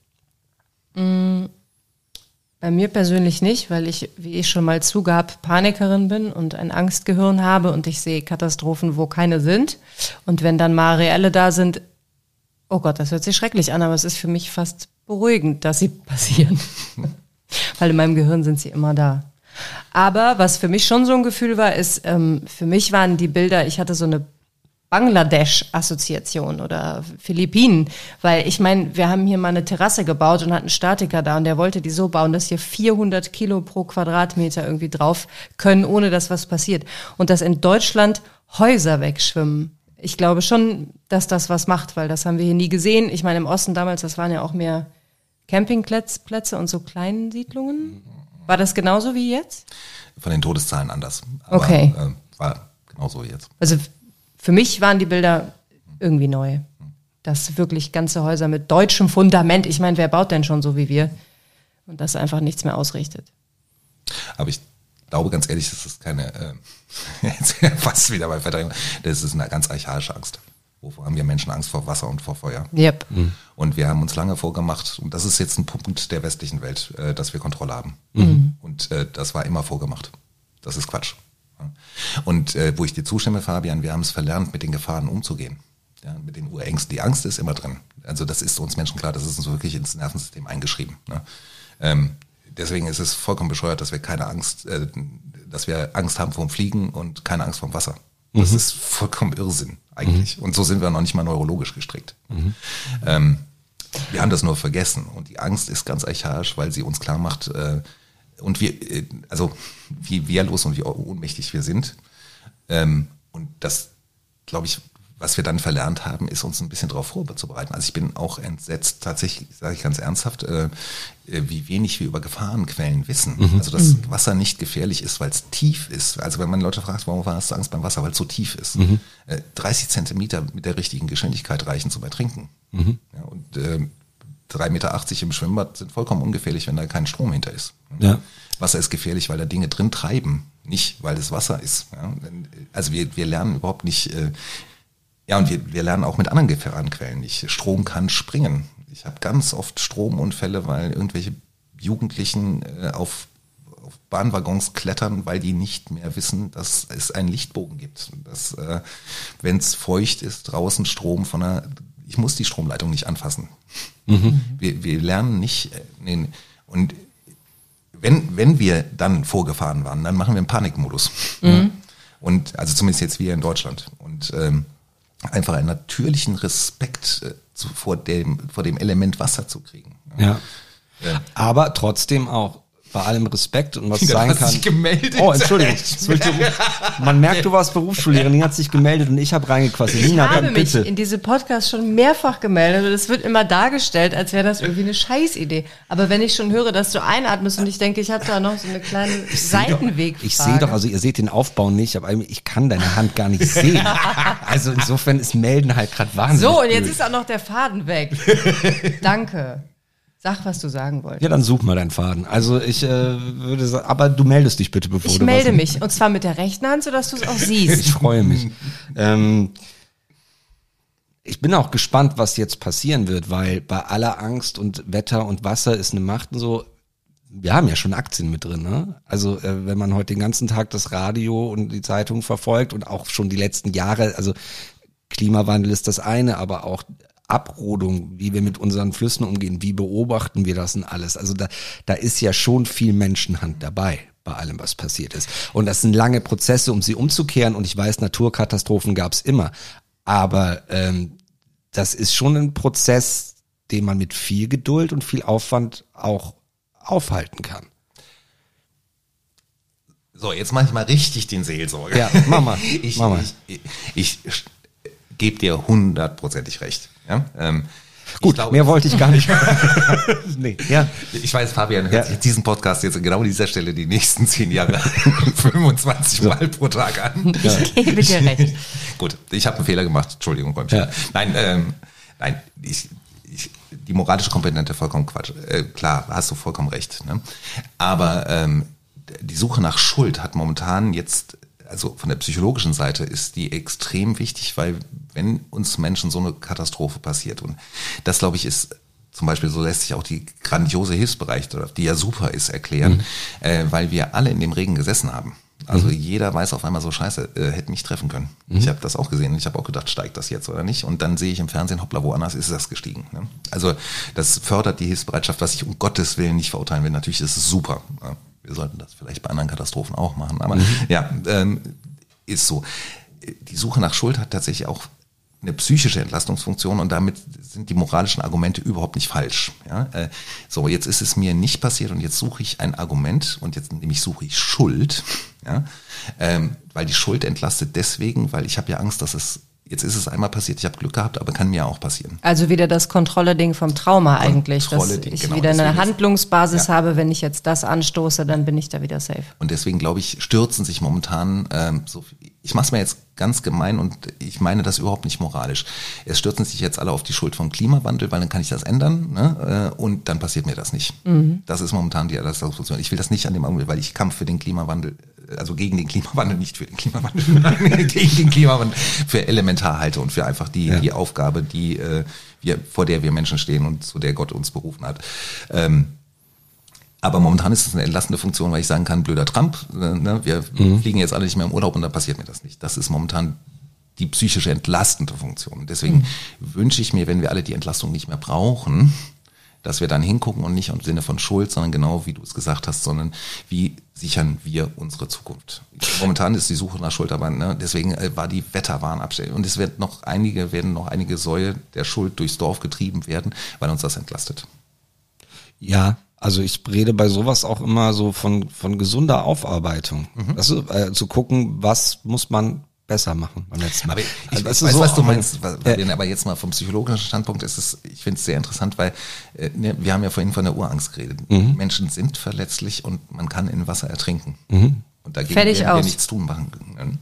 Speaker 1: Bei mir persönlich nicht, weil ich, wie ich schon mal zugab, Panikerin bin und ein Angstgehirn habe und ich sehe Katastrophen, wo keine sind. Und wenn dann mal reelle da sind, oh Gott, das hört sich schrecklich an, aber es ist für mich fast beruhigend, dass sie passieren. weil in meinem Gehirn sind sie immer da. Aber was für mich schon so ein Gefühl war, ist, ähm, für mich waren die Bilder, ich hatte so eine Bangladesch-Assoziation oder Philippinen, weil ich meine, wir haben hier mal eine Terrasse gebaut und hatten einen Statiker da und der wollte die so bauen, dass hier 400 Kilo pro Quadratmeter irgendwie drauf können, ohne dass was passiert. Und dass in Deutschland Häuser wegschwimmen. Ich glaube schon, dass das was macht, weil das haben wir hier nie gesehen. Ich meine, im Osten damals, das waren ja auch mehr Campingplätze und so kleinen Siedlungen. War das genauso wie jetzt?
Speaker 3: Von den Todeszahlen anders. Aber,
Speaker 1: Okay.
Speaker 3: Äh, war genauso wie jetzt.
Speaker 1: Also für mich waren die Bilder irgendwie neu. Das wirklich ganze Häuser mit deutschem Fundament. Ich meine, wer baut denn schon so wie wir? Und das einfach nichts mehr ausrichtet.
Speaker 3: Aber ich glaube ganz ehrlich, das ist keine, äh, jetzt fast wieder bei Verdrängung, das ist eine ganz archaische Angst. Wovor haben wir Menschen Angst vor Wasser und vor Feuer?
Speaker 1: Yep.
Speaker 3: Und wir haben uns lange vorgemacht, und das ist jetzt ein Punkt der westlichen Welt, äh, dass wir Kontrolle haben. Und äh, das war immer vorgemacht. Das ist Quatsch. Und äh, wo ich dir zustimme, Fabian, wir haben es verlernt, mit den Gefahren umzugehen. Ja, mit den Urängsten. Die Angst ist immer drin. Also das ist uns Menschen klar, das ist uns wirklich ins Nervensystem eingeschrieben. Ne? Ähm, deswegen ist es vollkommen bescheuert, dass wir keine Angst, äh, dass wir Angst haben vom Fliegen und keine Angst vom Wasser. Das ist vollkommen Irrsinn eigentlich. Und so sind wir noch nicht mal neurologisch gestrickt. Ähm, wir haben das nur vergessen. Und die Angst ist ganz archaisch, weil sie uns klar macht, äh, und wir, äh, also wie wehrlos und wie ohnmächtig wir sind. Ähm, und das, glaube ich, was wir dann verlernt haben, ist uns ein bisschen darauf vorzubereiten. Also ich bin auch entsetzt, tatsächlich, sage ich ganz ernsthaft, äh, äh, wie wenig wir über Gefahrenquellen wissen. Also dass Wasser nicht gefährlich ist, weil es tief ist. Also wenn man Leute fragt, warum hast du Angst beim Wasser, weil es so tief ist. Äh, 30 Zentimeter mit der richtigen Geschwindigkeit reichen zum Ertrinken. Ja, und äh, 3,80 Meter im Schwimmbad sind vollkommen ungefährlich, wenn da kein Strom hinter ist.
Speaker 2: Ja.
Speaker 3: Wasser ist gefährlich, weil da Dinge drin treiben, nicht weil es Wasser ist. Ja? Also wir, wir lernen überhaupt nicht, äh, ja, und wir, wir lernen auch mit anderen Gefahrenquellen nicht. Strom kann springen. Ich habe ganz oft Stromunfälle, weil irgendwelche Jugendlichen äh, auf, auf Bahnwaggons klettern, weil die nicht mehr wissen, dass es einen Lichtbogen gibt. Dass, äh, wenn es feucht ist, draußen Strom von einer, ich muss die Stromleitung nicht anfassen. Wir, wir lernen nicht, äh, nee, und wenn, wenn wir dann vorgefahren waren, dann machen wir einen Panikmodus. Ja. Und also zumindest jetzt wir in Deutschland. Und ähm, einfach einen natürlichen Respekt äh, zu, vor, dem, vor dem Element Wasser zu kriegen.
Speaker 2: Ja.
Speaker 3: Ja.
Speaker 2: Aber trotzdem auch bei allem Respekt und was
Speaker 3: Du
Speaker 2: sein kann.
Speaker 3: dich gemeldet.
Speaker 2: Oh, Entschuldigung. Ich- Man merkt, du warst Berufsschullehrerin, die hat sich gemeldet und ich habe reingequasselt.
Speaker 1: Ich
Speaker 2: Nina,
Speaker 1: habe
Speaker 2: dann
Speaker 1: mich
Speaker 2: bitte.
Speaker 1: in diese Podcasts schon mehrfach gemeldet und es wird immer dargestellt, als wäre das irgendwie eine Scheißidee. Aber wenn ich schon höre, dass du einatmest und ich denke, ich habe da noch so eine kleine Seitenweg.
Speaker 2: Ich sehe doch, also ihr seht den Aufbau nicht, aber ich kann deine Hand gar nicht sehen. Also insofern ist Melden halt gerade wahnsinnig.
Speaker 1: So, und jetzt
Speaker 2: blöd.
Speaker 1: ist auch noch der Faden weg. Danke. Sag, was du sagen wolltest.
Speaker 2: Ja, dann such mal deinen Faden. Also ich äh, würde sagen, aber du meldest dich bitte, bevor
Speaker 1: Ich
Speaker 2: du
Speaker 1: melde
Speaker 2: was
Speaker 1: mich. Und zwar mit der rechten Hand, sodass du es auch
Speaker 2: Ich
Speaker 1: siehst.
Speaker 2: freue mich. ähm, ich bin auch gespannt, was jetzt passieren wird, weil bei aller Angst und Wetter und Wasser ist eine Macht und so. Wir haben ja schon Aktien mit drin, ne? Also äh, wenn man heute den ganzen Tag das Radio und die Zeitung verfolgt und auch schon die letzten Jahre, also Klimawandel ist das eine, aber auch Abrodung, wie wir mit unseren Flüssen umgehen, wie beobachten wir das und alles. Also da, da ist ja schon viel Menschenhand dabei bei allem, was passiert ist. Und das sind lange Prozesse, um sie umzukehren. Und ich weiß, Naturkatastrophen gab es immer. Aber ähm, das ist schon ein Prozess, den man mit viel Geduld und viel Aufwand auch aufhalten kann.
Speaker 3: So, jetzt mache ich mal richtig den Seelsorger.
Speaker 2: Ja, mach mal,
Speaker 3: ich, ich, ich, ich gebe dir hundertprozentig recht. Ja? Ähm,
Speaker 2: Gut,
Speaker 3: glaube,
Speaker 2: mehr wollte ich gar nicht. nee, ja.
Speaker 3: Ich weiß, Fabian hört
Speaker 2: Ja.
Speaker 3: sich diesen Podcast jetzt genau an dieser Stelle die nächsten zehn Jahre 25 Mal pro Tag an.
Speaker 1: Ich gebe dir recht.
Speaker 3: Gut, ich habe einen Fehler gemacht. Entschuldigung, Räumchen.
Speaker 2: Ja.
Speaker 3: Nein, ähm, nein, ich, ich, die moralische Komponente vollkommen Quatsch. Äh, klar, hast du vollkommen recht. Ne? Aber ähm, die Suche nach Schuld hat momentan jetzt, also von der psychologischen Seite ist die extrem wichtig, weil wenn uns Menschen so eine Katastrophe passiert und das glaube ich ist zum Beispiel, so lässt sich auch die grandiose Hilfsbereitschaft, die ja super ist, erklären, mhm. äh, weil wir alle in dem Regen gesessen haben. Also mhm. jeder weiß auf einmal so scheiße, äh, hätte mich treffen können. Mhm. Ich habe das auch gesehen. Ich habe auch gedacht, steigt das jetzt oder nicht? Und dann sehe ich im Fernsehen, hoppla, woanders ist das gestiegen. Ne? Also das fördert die Hilfsbereitschaft, was ich um Gottes Willen nicht verurteilen will. Natürlich ist es super. Ja? Wir sollten das vielleicht bei anderen Katastrophen auch machen. Aber mhm. ja, ähm, ist so. Die Suche nach Schuld hat tatsächlich auch eine psychische Entlastungsfunktion und damit sind die moralischen Argumente überhaupt nicht falsch. Ja? Äh, so, jetzt ist es mir nicht passiert und jetzt suche ich ein Argument und jetzt nämlich suche ich Schuld, ja? Ähm, weil die Schuld entlastet deswegen, weil ich habe ja Angst, dass es jetzt ist es einmal passiert, ich habe Glück gehabt, aber kann mir auch passieren.
Speaker 1: Also wieder das Kontrolle-Ding vom Trauma eigentlich, dass ich genau, wieder eine Handlungsbasis ja. habe, wenn ich jetzt das anstoße, dann bin ich da wieder safe.
Speaker 3: Und deswegen glaube ich, stürzen sich momentan ähm, so, ich mache es mir jetzt ganz gemein und ich meine das überhaupt nicht moralisch. Es stürzen sich jetzt alle auf die Schuld vom Klimawandel, weil dann kann ich das ändern ne? Äh, und dann passiert mir das nicht. Mhm. Das ist momentan die Situation. Ich will das nicht an dem Augenblick, weil ich Kampf für den Klimawandel also gegen den Klimawandel, nicht für den Klimawandel, gegen den Klimawandel, für elementar halte und für einfach die, ja. die Aufgabe, die äh, wir, vor der wir Menschen stehen und zu der Gott uns berufen hat. Ähm, aber momentan ist es eine entlastende Funktion, weil ich sagen kann, blöder Trump, äh, ne, wir mhm. fliegen jetzt alle nicht mehr im Urlaub und dann passiert mir das nicht. Das ist momentan die psychische entlastende Funktion. Deswegen mhm. wünsche ich mir, wenn wir alle die Entlastung nicht mehr brauchen, dass wir dann hingucken und nicht im Sinne von Schuld, sondern genau wie du es gesagt hast, sondern wie sichern wir unsere Zukunft. Momentan ist die Suche nach Schuld, aber ne, deswegen äh, war die Wetterwarnabstellung. Und es wird noch einige, werden noch einige Säue der Schuld durchs Dorf getrieben werden, weil uns das entlastet.
Speaker 2: Ja, also ich rede bei sowas auch immer so von, von gesunder Aufarbeitung. Mhm. Also, äh, zu gucken, was muss man besser machen beim letzten Mal.
Speaker 3: Aber ich, also, ich weiß, so, was du meinst, äh, aber jetzt mal vom psychologischen Standpunkt ist es, ich finde es sehr interessant, weil äh, ne, wir haben ja vorhin von der Urangst geredet. Mhm. Menschen sind verletzlich und man kann in Wasser ertrinken. Mhm. Und dagegen Fertig werden wir aus. nichts tun machen. können.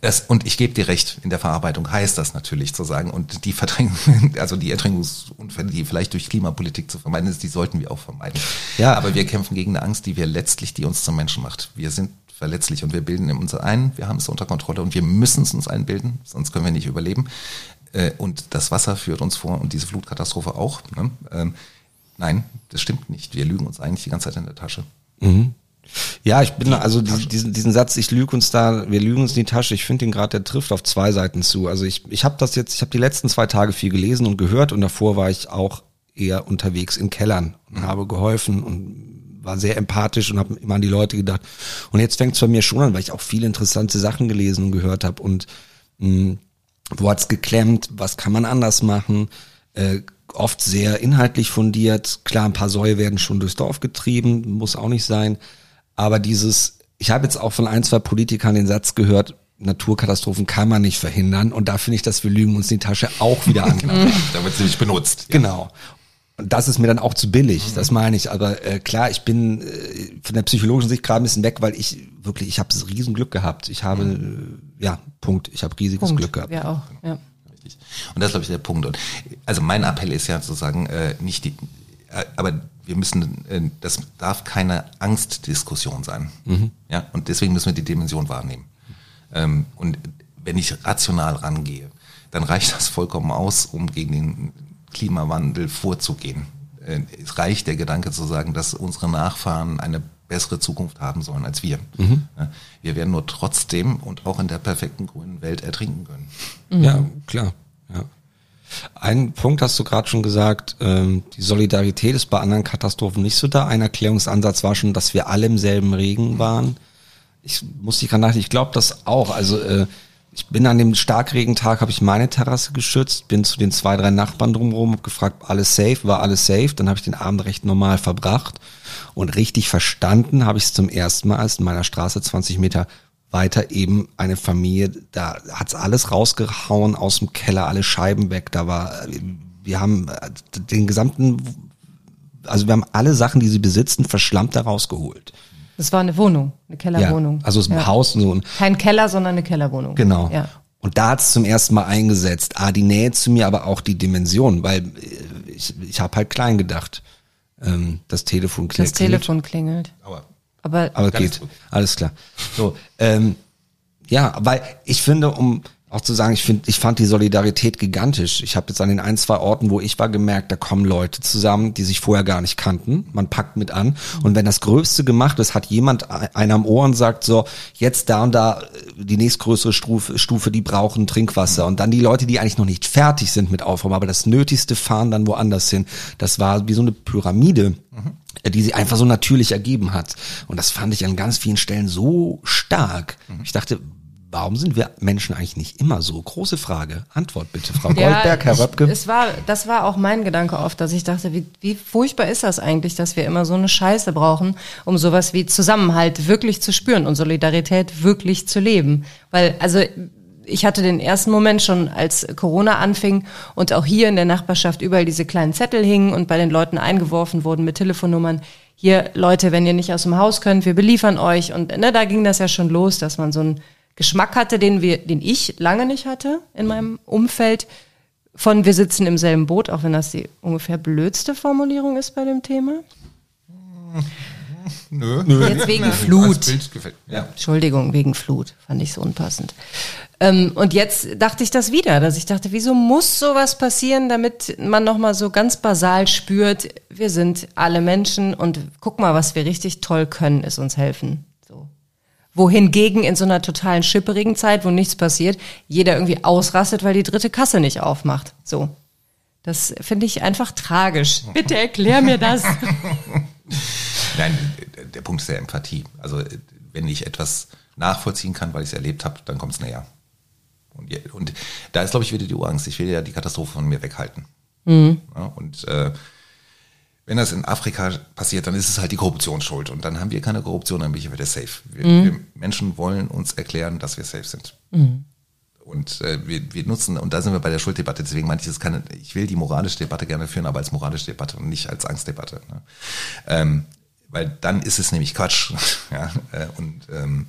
Speaker 3: Das, und ich gebe dir recht, in der Verarbeitung heißt das natürlich zu sagen, und die Verdrängung, also die Ertrinkungsunfälle, die vielleicht durch Klimapolitik zu vermeiden ist, die sollten wir auch vermeiden. Ja. Aber wir kämpfen gegen eine Angst, die wir letztlich, die uns zum Menschen macht. Wir sind verletzlich und wir bilden uns ein, wir haben es unter Kontrolle und wir müssen es uns einbilden, sonst können wir nicht überleben. Äh, und das Wasser führt uns vor und diese Flutkatastrophe auch. Ne? Ähm, nein, das stimmt nicht. Wir lügen uns eigentlich die ganze Zeit in der Tasche.
Speaker 2: Mhm. Ja, ich bin also diesen, diesen Satz, ich lüge uns da, wir lügen uns in die Tasche, ich finde den gerade, der trifft auf zwei Seiten zu. Also ich, ich habe das jetzt, ich habe die letzten zwei Tage viel gelesen und gehört und davor war ich auch eher unterwegs in Kellern und habe geholfen und war sehr empathisch und habe immer an die Leute gedacht. Und jetzt fängt es bei mir schon an, weil ich auch viele interessante Sachen gelesen und gehört habe und mh, hm, wo hat's geklemmt, was kann man anders machen, äh, oft sehr inhaltlich fundiert. Klar, ein paar Säue werden schon durchs Dorf getrieben, muss auch nicht sein. Aber dieses, ich habe jetzt auch von ein, zwei Politikern den Satz gehört, Naturkatastrophen kann man nicht verhindern. Und da finde ich, dass wir lügen uns die Tasche auch wieder an. genau,
Speaker 3: da wird sie nicht benutzt.
Speaker 2: Ja. Genau. Und das ist mir dann auch zu billig, mhm. das meine ich. Aber äh, klar, ich bin äh, von der psychologischen Sicht gerade ein bisschen weg, weil ich wirklich, ich habe riesen Glück gehabt. Ich habe, mhm. äh, ja, Punkt. Ich habe riesiges Punkt. Glück gehabt.
Speaker 1: Ja, auch, ja.
Speaker 3: Richtig. Und das ist, glaube ich, der Punkt. Und also mein Appell ist ja sozusagen äh, nicht die, aber wir müssen, äh, das darf keine Angstdiskussion sein. Mhm. Ja, und deswegen müssen wir die Dimension wahrnehmen. Ähm, und wenn ich rational rangehe, dann reicht das vollkommen aus, um gegen den Klimawandel vorzugehen. Äh, es reicht der Gedanke zu sagen, dass unsere Nachfahren eine bessere Zukunft haben sollen als wir. Mhm. Wir werden nur trotzdem und auch in der perfekten grünen Welt ertrinken können.
Speaker 2: Mhm. Ja, klar. Ein Punkt hast du gerade schon gesagt, ähm, die Solidarität ist bei anderen Katastrophen nicht so da. Ein Erklärungsansatz war schon, dass wir alle im selben Regen waren. Ich muss dich gerade nachdenken, ich glaube das auch. Also äh, ich bin an dem Starkregentag, habe ich meine Terrasse geschützt, bin zu den zwei, drei Nachbarn drumherum, habe gefragt, alles safe, war alles safe. Dann habe ich den Abend recht normal verbracht und richtig verstanden habe ich es zum ersten Mal, als in meiner Straße 20 Meter weiter eben eine Familie, da hat's alles rausgehauen aus dem Keller, alle Scheiben weg. Da war, wir haben den gesamten, also wir haben alle Sachen, die sie besitzen, verschlammt da rausgeholt.
Speaker 1: Das war eine Wohnung, eine Kellerwohnung.
Speaker 2: Ja, also es ist ein ja. Haus. So ein
Speaker 1: Kein Keller, sondern eine Kellerwohnung.
Speaker 2: Genau. Ja. Und da hat es zum ersten Mal eingesetzt. Ah, die Nähe zu mir, aber auch die Dimension, weil äh, ich, ich habe halt klein gedacht. Ähm, das Telefon
Speaker 1: klingelt. Das Telefon klingelt.
Speaker 2: Aber, aber, aber geht. Alles klar. So, ähm, ja, weil ich finde, um auch zu sagen, ich finde, ich fand die Solidarität gigantisch. Ich habe jetzt an den ein, zwei Orten, wo ich war, gemerkt, da kommen Leute zusammen, die sich vorher gar nicht kannten. Man packt mit an. Und wenn das Größte gemacht ist, hat jemand einen am Ohr und sagt so, jetzt da und da äh, die nächstgrößere Stufe, Stufe die brauchen Trinkwasser. Und dann die Leute, die eigentlich noch nicht fertig sind mit Aufräumen, aber das Nötigste fahren dann woanders hin. Das war wie so eine Pyramide. Mhm. die sie einfach so natürlich ergeben hat. Und das fand ich an ganz vielen Stellen so stark. Ich dachte, Warum sind wir Menschen eigentlich nicht immer so? Große Frage. Antwort bitte, Frau ja, Goldberg, Herr Röpke.
Speaker 1: Es war, das war auch mein Gedanke oft, dass ich dachte, wie, wie furchtbar ist das eigentlich, dass wir immer so eine Scheiße brauchen, um sowas wie Zusammenhalt wirklich zu spüren und Solidarität wirklich zu leben. Weil, also, ich hatte den ersten Moment schon, als Corona anfing und auch hier in der Nachbarschaft überall diese kleinen Zettel hingen und bei den Leuten eingeworfen wurden mit Telefonnummern. Hier, Leute, wenn ihr nicht aus dem Haus könnt, wir beliefern euch. Und ne, da ging das ja schon los, dass man so ein Geschmack hatte, den wir, den ich lange nicht hatte in meinem Umfeld, von wir sitzen im selben Boot, auch wenn das die ungefähr blödste Formulierung ist bei dem Thema. Nö. Nö. Jetzt wegen Flut. Ja. Entschuldigung, wegen Flut. Fand ich so unpassend. Ähm, und jetzt dachte ich das wieder, dass ich dachte, wieso muss sowas passieren, damit man nochmal so ganz basal spürt, wir sind alle Menschen und guck mal, was wir richtig toll können, ist uns helfen wohingegen in so einer totalen schipperigen Zeit, wo nichts passiert, jeder irgendwie ausrastet, weil die dritte Kasse nicht aufmacht. So. Das finde ich einfach tragisch. Bitte erklär mir das.
Speaker 3: Nein, der Punkt ist der Empathie. Also wenn ich etwas nachvollziehen kann, weil ich es erlebt habe, dann kommt es näher. Und, und, da ist, glaube ich, wieder die Urangst. Ich will ja die Katastrophe von mir weghalten. Mhm. Ja, und äh, wenn das in Afrika passiert, dann ist es halt die Korruption schuld. Und dann haben wir keine Korruption, dann bin ich wieder safe. Wir, mhm. wir Menschen wollen uns erklären, dass wir safe sind. Mhm. Und äh, wir, wir nutzen, und da sind wir bei der Schulddebatte, deswegen meine ich, das kann, ich will die moralische Debatte gerne führen, aber als moralische Debatte und nicht als Angstdebatte. Ne? Ähm, weil dann ist es nämlich Quatsch. ja? Äh, und ähm,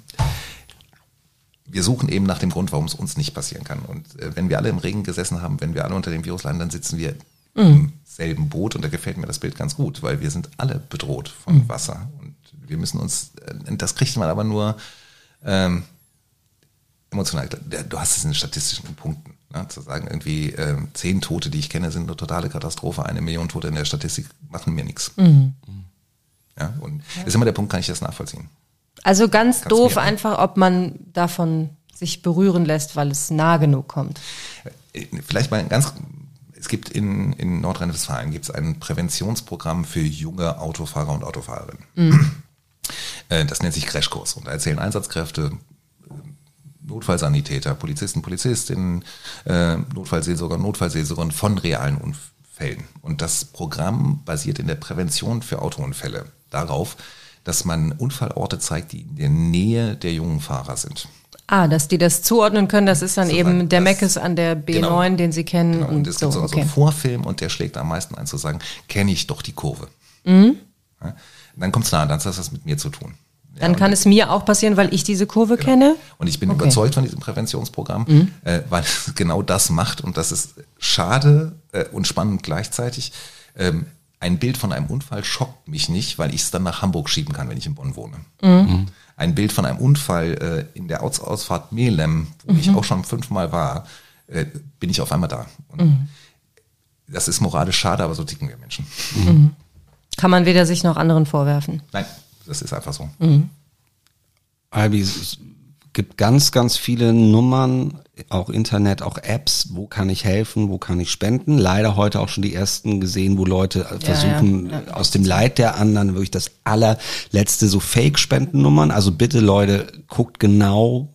Speaker 3: wir suchen eben nach dem Grund, warum es uns nicht passieren kann. Und äh, wenn wir alle im Regen gesessen haben, wenn wir alle unter dem Virus leiden, dann sitzen wir mhm. im selben Boot und da gefällt mir das Bild ganz gut, weil wir sind alle bedroht von mhm. Wasser und wir müssen uns, äh, das kriegt man aber nur ähm, emotional. Du hast es in statistischen Punkten. Ne, zu sagen, irgendwie äh, zehn Tote, die ich kenne, sind eine totale Katastrophe, eine Million Tote in der Statistik machen mir nichts. Mhm. Ja, und ja. ist immer der Punkt, kann ich das nachvollziehen.
Speaker 1: Also ganz Kannst doof einfach, ob man davon sich berühren lässt, weil es nah genug kommt.
Speaker 3: Äh, vielleicht mal ein ganz es gibt in, in Nordrhein-Westfalen gibt es ein Präventionsprogramm für junge Autofahrer und Autofahrerinnen. Mhm. Äh, das nennt sich Crashkurs und da erzählen Einsatzkräfte, Notfallsanitäter, Polizisten, Polizistinnen, äh, Notfallseelsorger, Notfallseelsorger von realen Unfällen. Und das Programm basiert in der Prävention für Autounfälle darauf, dass man Unfallorte zeigt, die in der Nähe der jungen Fahrer sind.
Speaker 1: Ah, dass die das zuordnen können, das ist dann so eben der Meckes an der B9, genau. den sie kennen. Genau.
Speaker 3: Und, und es so, gibt so, okay. einen Vorfilm und der schlägt am meisten ein zu sagen, kenne ich doch die Kurve. Mhm. Ja? Dann kommt es nah, dann hat das was mit mir zu tun.
Speaker 1: Dann ja, kann es mir auch passieren, weil ich diese Kurve genau. kenne.
Speaker 3: Und ich bin okay. überzeugt von diesem Präventionsprogramm, mhm. äh, weil es genau das macht und das ist schade äh, und spannend gleichzeitig. Ähm, ein Bild von einem Unfall schockt mich nicht, weil ich es dann nach Hamburg schieben kann, wenn ich in Bonn wohne. Mhm. mhm ein Bild von einem Unfall äh, in der Aus Ausfahrt Melem, wo mhm. ich auch schon fünfmal war, äh, bin ich auf einmal da. Mhm. Das ist moralisch schade, aber so ticken wir Menschen.
Speaker 1: Mhm. Kann man weder sich noch anderen vorwerfen.
Speaker 3: Nein, das ist einfach so. Mhm.
Speaker 2: Albi, es gibt ganz, ganz viele Nummern auch Internet, auch Apps, wo kann ich helfen, wo kann ich spenden. Leider heute auch schon die ersten gesehen, wo Leute ja, versuchen, ja, ja. aus dem Leid der anderen wirklich das allerletzte so Fake-Spendennummern. Also bitte Leute, guckt genau,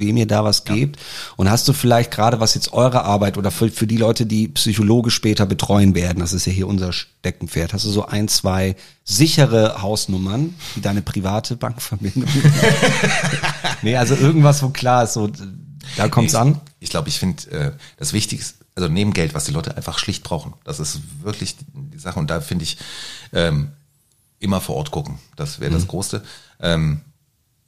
Speaker 2: wem ihr da was gebt. Und hast du vielleicht gerade, was jetzt eure Arbeit oder für, für die Leute, die Psychologe später betreuen werden, das ist ja hier unser Steckenpferd, hast du so ein, zwei sichere Hausnummern, wie deine private Bankverbindung? nee, also irgendwas, wo klar ist, so da kommt's an.
Speaker 3: Ich glaube, ich finde äh, das Wichtigste, also neben Geld, was die Leute einfach schlicht brauchen. Das ist wirklich die Sache. Und da finde ich ähm, immer vor Ort gucken. Das wäre mhm. das Größte. Ähm,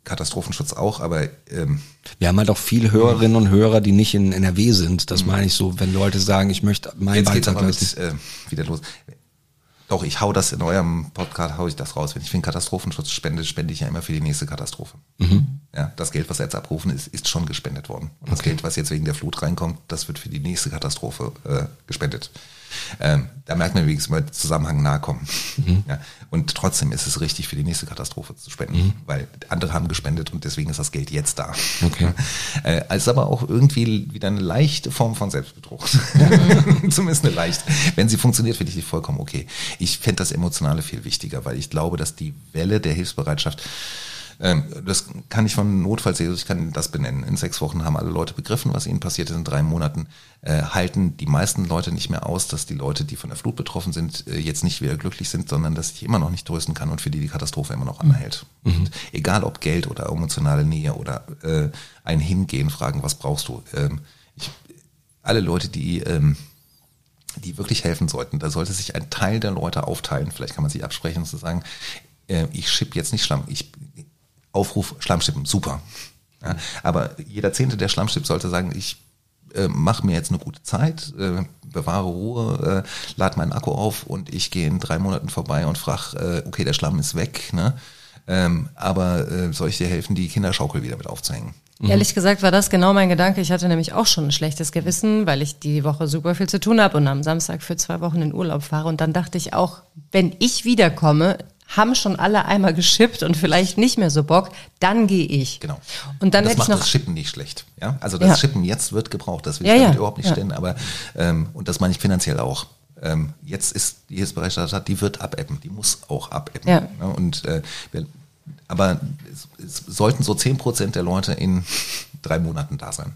Speaker 3: Katastrophenschutz auch, aber ähm,
Speaker 2: wir haben halt auch viele Hörerinnen und Hörer, die nicht in NRW sind. Das mhm. meine ich so, wenn Leute sagen, ich möchte mein Jetzt Beitrag aber mit,
Speaker 3: äh, wieder los. Doch, ich hau das in eurem Podcast, hau ich das raus. Wenn ich für den Katastrophenschutz spende, spende ich ja immer für die nächste Katastrophe. Mhm. Ja, das Geld, was jetzt abrufen ist, ist schon gespendet worden. Und das
Speaker 2: Okay.
Speaker 3: Geld, was jetzt wegen der Flut reinkommt, das wird für die nächste Katastrophe äh, gespendet. Ähm, da merkt man wenigstens mal Zusammenhang nahe kommen. Ja, und trotzdem ist es richtig, für die nächste Katastrophe zu spenden, weil andere haben gespendet und deswegen ist das Geld jetzt da.
Speaker 2: Okay.
Speaker 3: Äh, es ist aber auch irgendwie wieder eine leichte Form von Selbstbetrug. Zumindest eine leichte. Wenn sie funktioniert, finde ich die vollkommen okay. Ich fände das Emotionale viel wichtiger, weil ich glaube, dass die Welle der Hilfsbereitschaft das kann ich von Notfallseelsorge, ich kann das benennen. In sechs Wochen haben alle Leute begriffen, was ihnen passiert ist. In drei Monaten äh, halten die meisten Leute nicht mehr aus, dass die Leute, die von der Flut betroffen sind, äh, jetzt nicht wieder glücklich sind, sondern dass ich immer noch nicht trösten kann und für die die Katastrophe immer noch anhält. Und egal ob Geld oder emotionale Nähe oder äh, ein Hingehen, fragen, was brauchst du? Ähm, ich, alle Leute, die ähm, die wirklich helfen sollten. Da sollte sich ein Teil der Leute aufteilen. Vielleicht kann man sich absprechen und zu sagen, äh, ich schipp jetzt nicht Schlamm. Ich Aufruf Schlammschippen, super. Ja, aber jeder Zehnte der Schlammschipp sollte sagen, ich äh, mache mir jetzt eine gute Zeit, äh, bewahre Ruhe, äh, lade meinen Akku auf und ich gehe in drei Monaten vorbei und frage, äh, okay, der Schlamm ist weg, ne? Ähm, aber äh, soll ich dir helfen, die Kinderschaukel wieder mit aufzuhängen?
Speaker 1: Ehrlich gesagt war das genau mein Gedanke. Ich hatte nämlich auch schon ein schlechtes Gewissen, weil ich die Woche super viel zu tun habe und am Samstag für zwei Wochen in Urlaub fahre. Und dann dachte ich auch, wenn ich wiederkomme, haben schon alle einmal geschippt und vielleicht nicht mehr so Bock, dann gehe ich.
Speaker 3: Genau.
Speaker 1: Und dann
Speaker 3: das
Speaker 1: hätte ich
Speaker 3: macht
Speaker 1: noch
Speaker 3: das Schippen nicht schlecht. Ja? Also das
Speaker 1: Ja.
Speaker 3: Schippen jetzt wird gebraucht, das will
Speaker 1: Ja,
Speaker 3: ich
Speaker 1: ja.
Speaker 3: damit überhaupt nicht
Speaker 1: Ja.
Speaker 3: stellen, aber ähm, und das meine ich finanziell auch. Ähm, jetzt ist die Hilfsbereitschaft, die wird abebben, die muss auch abebben.
Speaker 1: Ja.
Speaker 3: und äh, wir, aber es, es sollten so 10% der Leute in drei Monaten da sein.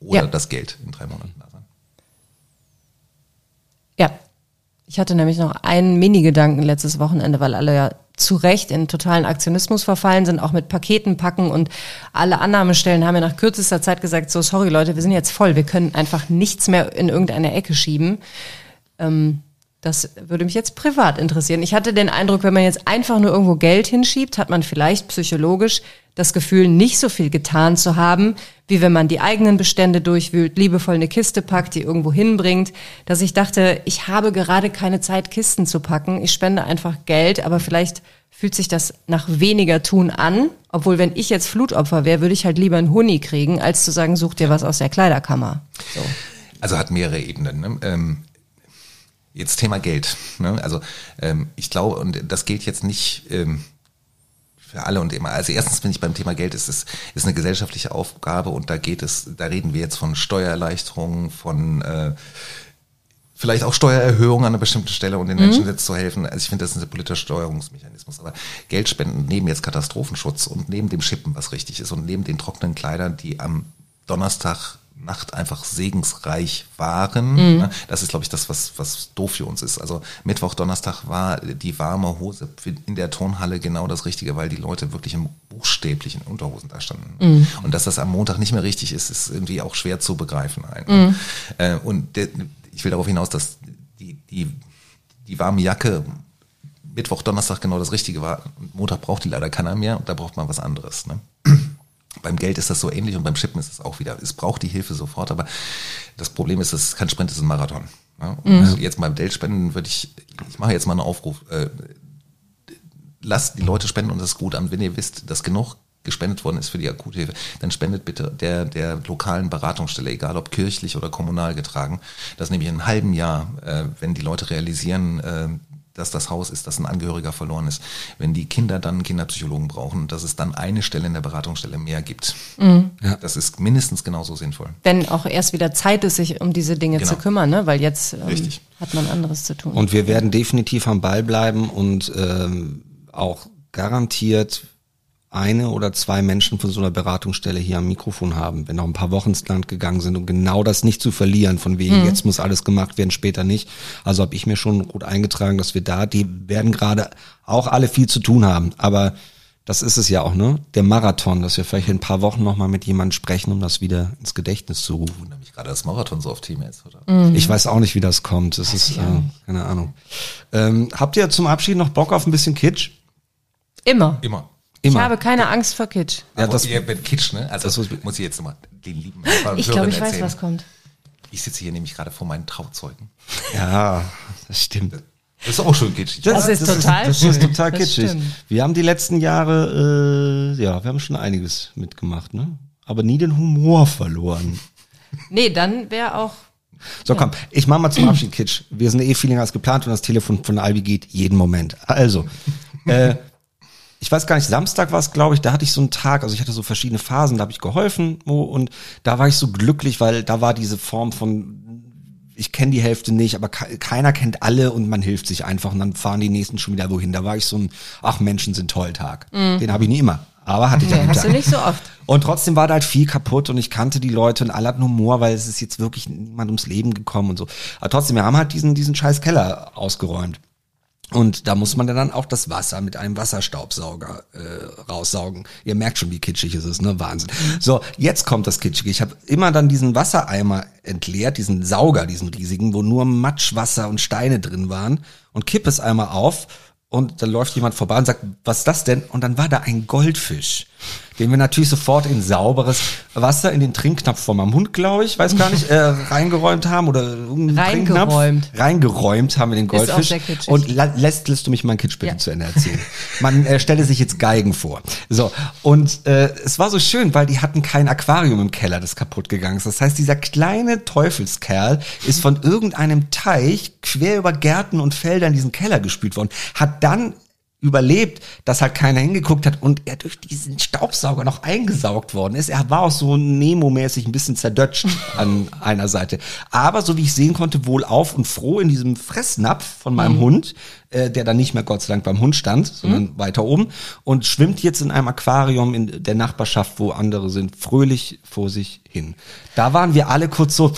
Speaker 3: Oder
Speaker 1: Ja.
Speaker 3: das Geld in drei Monaten da sein.
Speaker 1: Ja. Ich hatte nämlich noch einen Mini-Gedanken letztes Wochenende, weil alle ja zu Recht in totalen Aktionismus verfallen sind, auch mit Paketen packen und alle Annahmestellen haben ja nach kürzester Zeit gesagt, so sorry Leute, wir sind jetzt voll, wir können einfach nichts mehr in irgendeine Ecke schieben. Ähm, das würde mich jetzt privat interessieren. Ich hatte den Eindruck, wenn man jetzt einfach nur irgendwo Geld hinschiebt, hat man vielleicht psychologisch das Gefühl, nicht so viel getan zu haben, wie wenn man die eigenen Bestände durchwühlt, liebevoll eine Kiste packt, die irgendwo hinbringt, dass ich dachte, ich habe gerade keine Zeit, Kisten zu packen. Ich spende einfach Geld, aber vielleicht fühlt sich das nach weniger tun an. Obwohl, wenn ich jetzt Flutopfer wäre, würde ich halt lieber einen Huni kriegen, als zu sagen, such dir was aus der Kleiderkammer. So.
Speaker 3: Also hat mehrere Ebenen. Ne? Ähm, jetzt Thema Geld. Ne? Also ähm, ich glaube, und das gilt jetzt nicht ähm, für alle und immer. Also erstens finde ich beim Thema Geld ist es ist eine gesellschaftliche Aufgabe und da geht es, da reden wir jetzt von Steuererleichterungen, von äh, vielleicht auch Steuererhöhungen an einer bestimmten Stelle, um den Menschen jetzt zu helfen. Also ich finde, das ist ein politischer Steuerungsmechanismus. Aber Geldspenden neben jetzt Katastrophenschutz und neben dem Schippen, was richtig ist, und neben den trockenen Kleidern, die am Donnerstag Nacht einfach segensreich waren. Ne? Das ist, glaube ich, das, was, was doof für uns ist. Also Mittwoch, Donnerstag war die warme Hose in der Turnhalle genau das Richtige, weil die Leute wirklich in buchstäblichen Unterhosen da standen. Und dass das am Montag nicht mehr richtig ist, ist irgendwie auch schwer zu begreifen. Ein. Äh, und ich will darauf hinaus, dass die, die, die warme Jacke Mittwoch, Donnerstag genau das Richtige war. Und Montag braucht die leider keiner mehr und da braucht man was anderes. Ne? Beim Geld ist das so ähnlich und beim Schippen ist es auch wieder. Es braucht die Hilfe sofort, aber das Problem ist, es ist kein Sprint, es ist ein Marathon. Ja? Und jetzt beim Geldspenden würde ich, ich mache jetzt mal einen Aufruf. Äh, lasst die Leute spenden und das ist gut an. Wenn ihr wisst, dass genug gespendet worden ist für die Akuthilfe, dann spendet bitte der, der lokalen Beratungsstelle, egal ob kirchlich oder kommunal getragen. Das nämlich in einem halben Jahr, äh, wenn die Leute realisieren, äh, dass das Haus ist, dass ein Angehöriger verloren ist, wenn die Kinder dann einen Kinderpsychologen brauchen, dass es dann eine Stelle in der Beratungsstelle mehr gibt.
Speaker 1: Mhm.
Speaker 3: Das ist mindestens genauso sinnvoll.
Speaker 1: Wenn auch erst wieder Zeit ist, sich um diese Dinge
Speaker 3: Genau.
Speaker 1: zu kümmern, ne? weil jetzt ähm,
Speaker 3: Richtig.
Speaker 1: hat man anderes zu tun.
Speaker 2: Und wir werden definitiv am Ball bleiben und ähm, auch garantiert eine oder zwei Menschen von so einer Beratungsstelle hier am Mikrofon haben, wenn noch ein paar Wochen ins Land gegangen sind, um genau das nicht zu verlieren, von wegen, jetzt muss alles gemacht werden, später nicht. Also habe ich mir schon gut eingetragen, dass wir da, die werden gerade auch alle viel zu tun haben, aber das ist es ja auch, ne? Der Marathon, dass wir vielleicht in ein paar Wochen nochmal mit jemandem sprechen, um das wieder ins Gedächtnis zu rufen.
Speaker 3: Mich gerade, dass Marathon so auf Thema ist, oder?
Speaker 1: Mhm.
Speaker 2: Ich weiß auch nicht, wie das kommt. Das ist,
Speaker 1: ich
Speaker 2: äh, keine Ahnung. Ähm, habt ihr zum Abschied noch Bock auf ein bisschen Kitsch?
Speaker 1: Immer.
Speaker 3: Immer.
Speaker 1: Ich
Speaker 2: Immer.
Speaker 1: habe keine Angst vor Kitsch.
Speaker 2: Ja, das-
Speaker 3: ihr, wenn Kitsch, ne? Also
Speaker 2: das
Speaker 3: das
Speaker 2: muss-
Speaker 3: ich jetzt nochmal den lieben
Speaker 1: Ich glaube, ich weiß,
Speaker 3: erzählen.
Speaker 1: was kommt.
Speaker 3: Ich sitze hier nämlich gerade vor meinen Trauzeugen.
Speaker 2: Ja, das stimmt.
Speaker 3: Das ist auch schon kitschig.
Speaker 1: Das ist total
Speaker 2: Das ist total
Speaker 1: Das
Speaker 2: kitschig. Wir haben die letzten Jahre, äh, ja, wir haben schon einiges mitgemacht, ne? Aber nie den Humor verloren.
Speaker 1: Nee, dann wäre auch.
Speaker 2: So, komm, ich mach mal zum Abschied Kitsch. Wir sind eh viel länger als geplant und das Telefon von Albi geht jeden Moment. Also, äh, ich weiß gar nicht, Samstag war es, glaube ich, da hatte ich so einen Tag, also ich hatte so verschiedene Phasen, da habe ich geholfen Mo, und da war ich so glücklich, weil da war diese Form von ich kenne die Hälfte nicht, aber ke- keiner kennt alle und man hilft sich einfach und dann fahren die nächsten schon wieder wohin. Da war ich so ein, ach Menschen sind toll Tag. Den habe ich nie immer, aber hatte ich
Speaker 1: Mhm. hast du nicht so oft.
Speaker 2: Und trotzdem war da halt viel kaputt und ich kannte die Leute und alle hatten Humor, weil es ist jetzt wirklich niemand ums Leben gekommen und so. Aber trotzdem, wir haben halt diesen, diesen scheiß Keller ausgeräumt. Und da muss man dann auch das Wasser mit einem Wasserstaubsauger äh, raussaugen. Ihr merkt schon, wie kitschig es ist, ne? Wahnsinn. So, jetzt kommt das Kitschige. Ich habe immer dann diesen Wassereimer entleert, diesen Sauger, diesen riesigen, wo nur Matsch, Wasser und Steine drin waren und kippe es einmal auf und dann läuft jemand vorbei und sagt, was ist das denn? Und dann war da ein Goldfisch, den wir natürlich sofort in sauberes Wasser in den Trinkknopf von meinem Hund, glaube ich, weiß gar nicht, äh, reingeräumt haben oder
Speaker 1: Reingeräumt.
Speaker 2: Reingeräumt haben wir den Goldfisch. Und lässt, lässt du mich meinen Kitsch bitte
Speaker 1: Ja.
Speaker 2: zu Ende erzählen. Man äh, stelle sich jetzt Geigen vor. So, und äh, es war so schön, weil die hatten kein Aquarium im Keller, das kaputt gegangen ist. Das heißt, dieser kleine Teufelskerl ist von irgendeinem Teich quer über Gärten und Felder in diesen Keller gespült worden, hat dann überlebt, dass halt keiner hingeguckt hat und er durch diesen Staubsauger noch eingesaugt worden ist. Er war auch so Nemo-mäßig ein bisschen zerdutscht an einer Seite. Aber so wie ich sehen konnte, wohl auf und froh in diesem Fressnapf von meinem Hund, äh, der dann nicht mehr Gott sei Dank beim Hund stand, sondern weiter oben und schwimmt jetzt in einem Aquarium in der Nachbarschaft, wo andere sind, fröhlich vor sich hin. Da waren wir alle kurz so,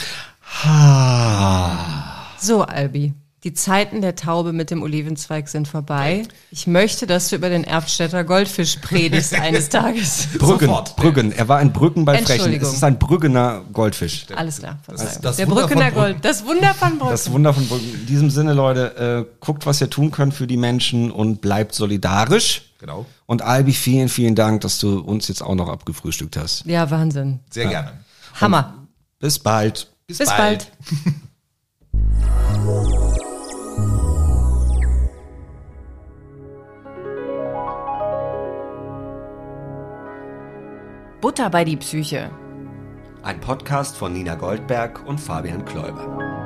Speaker 2: ha.
Speaker 1: So, Albi. Die Zeiten der Taube mit dem Olivenzweig sind vorbei. Ich möchte, dass du über den Erftstädter Goldfisch predigst eines Tages.
Speaker 2: Brüggen,
Speaker 3: Sofort.
Speaker 2: Brüggen. Er war ein Brücken bei Frechen.
Speaker 1: Entschuldigung.
Speaker 2: Es ist ein Brüggener Goldfisch.
Speaker 1: Alles klar. Verzeihung.
Speaker 3: das
Speaker 1: der
Speaker 3: Wunder
Speaker 1: Brückener
Speaker 3: Brücken.
Speaker 1: Gold. Das Wunder von Brücken.
Speaker 2: Das Wunder von Brücken. In diesem Sinne, Leute, äh, guckt, was ihr tun könnt für die Menschen und bleibt solidarisch.
Speaker 3: Genau.
Speaker 2: Und Albi, vielen, vielen Dank, dass du uns jetzt auch noch abgefrühstückt hast.
Speaker 1: ja, Wahnsinn.
Speaker 3: Sehr gerne.
Speaker 1: Hammer.
Speaker 2: Bis bald.
Speaker 1: Bis bald. Butter bei die Psyche.
Speaker 2: Ein Podcast von Nina Goldberg und Fabian Kläuber.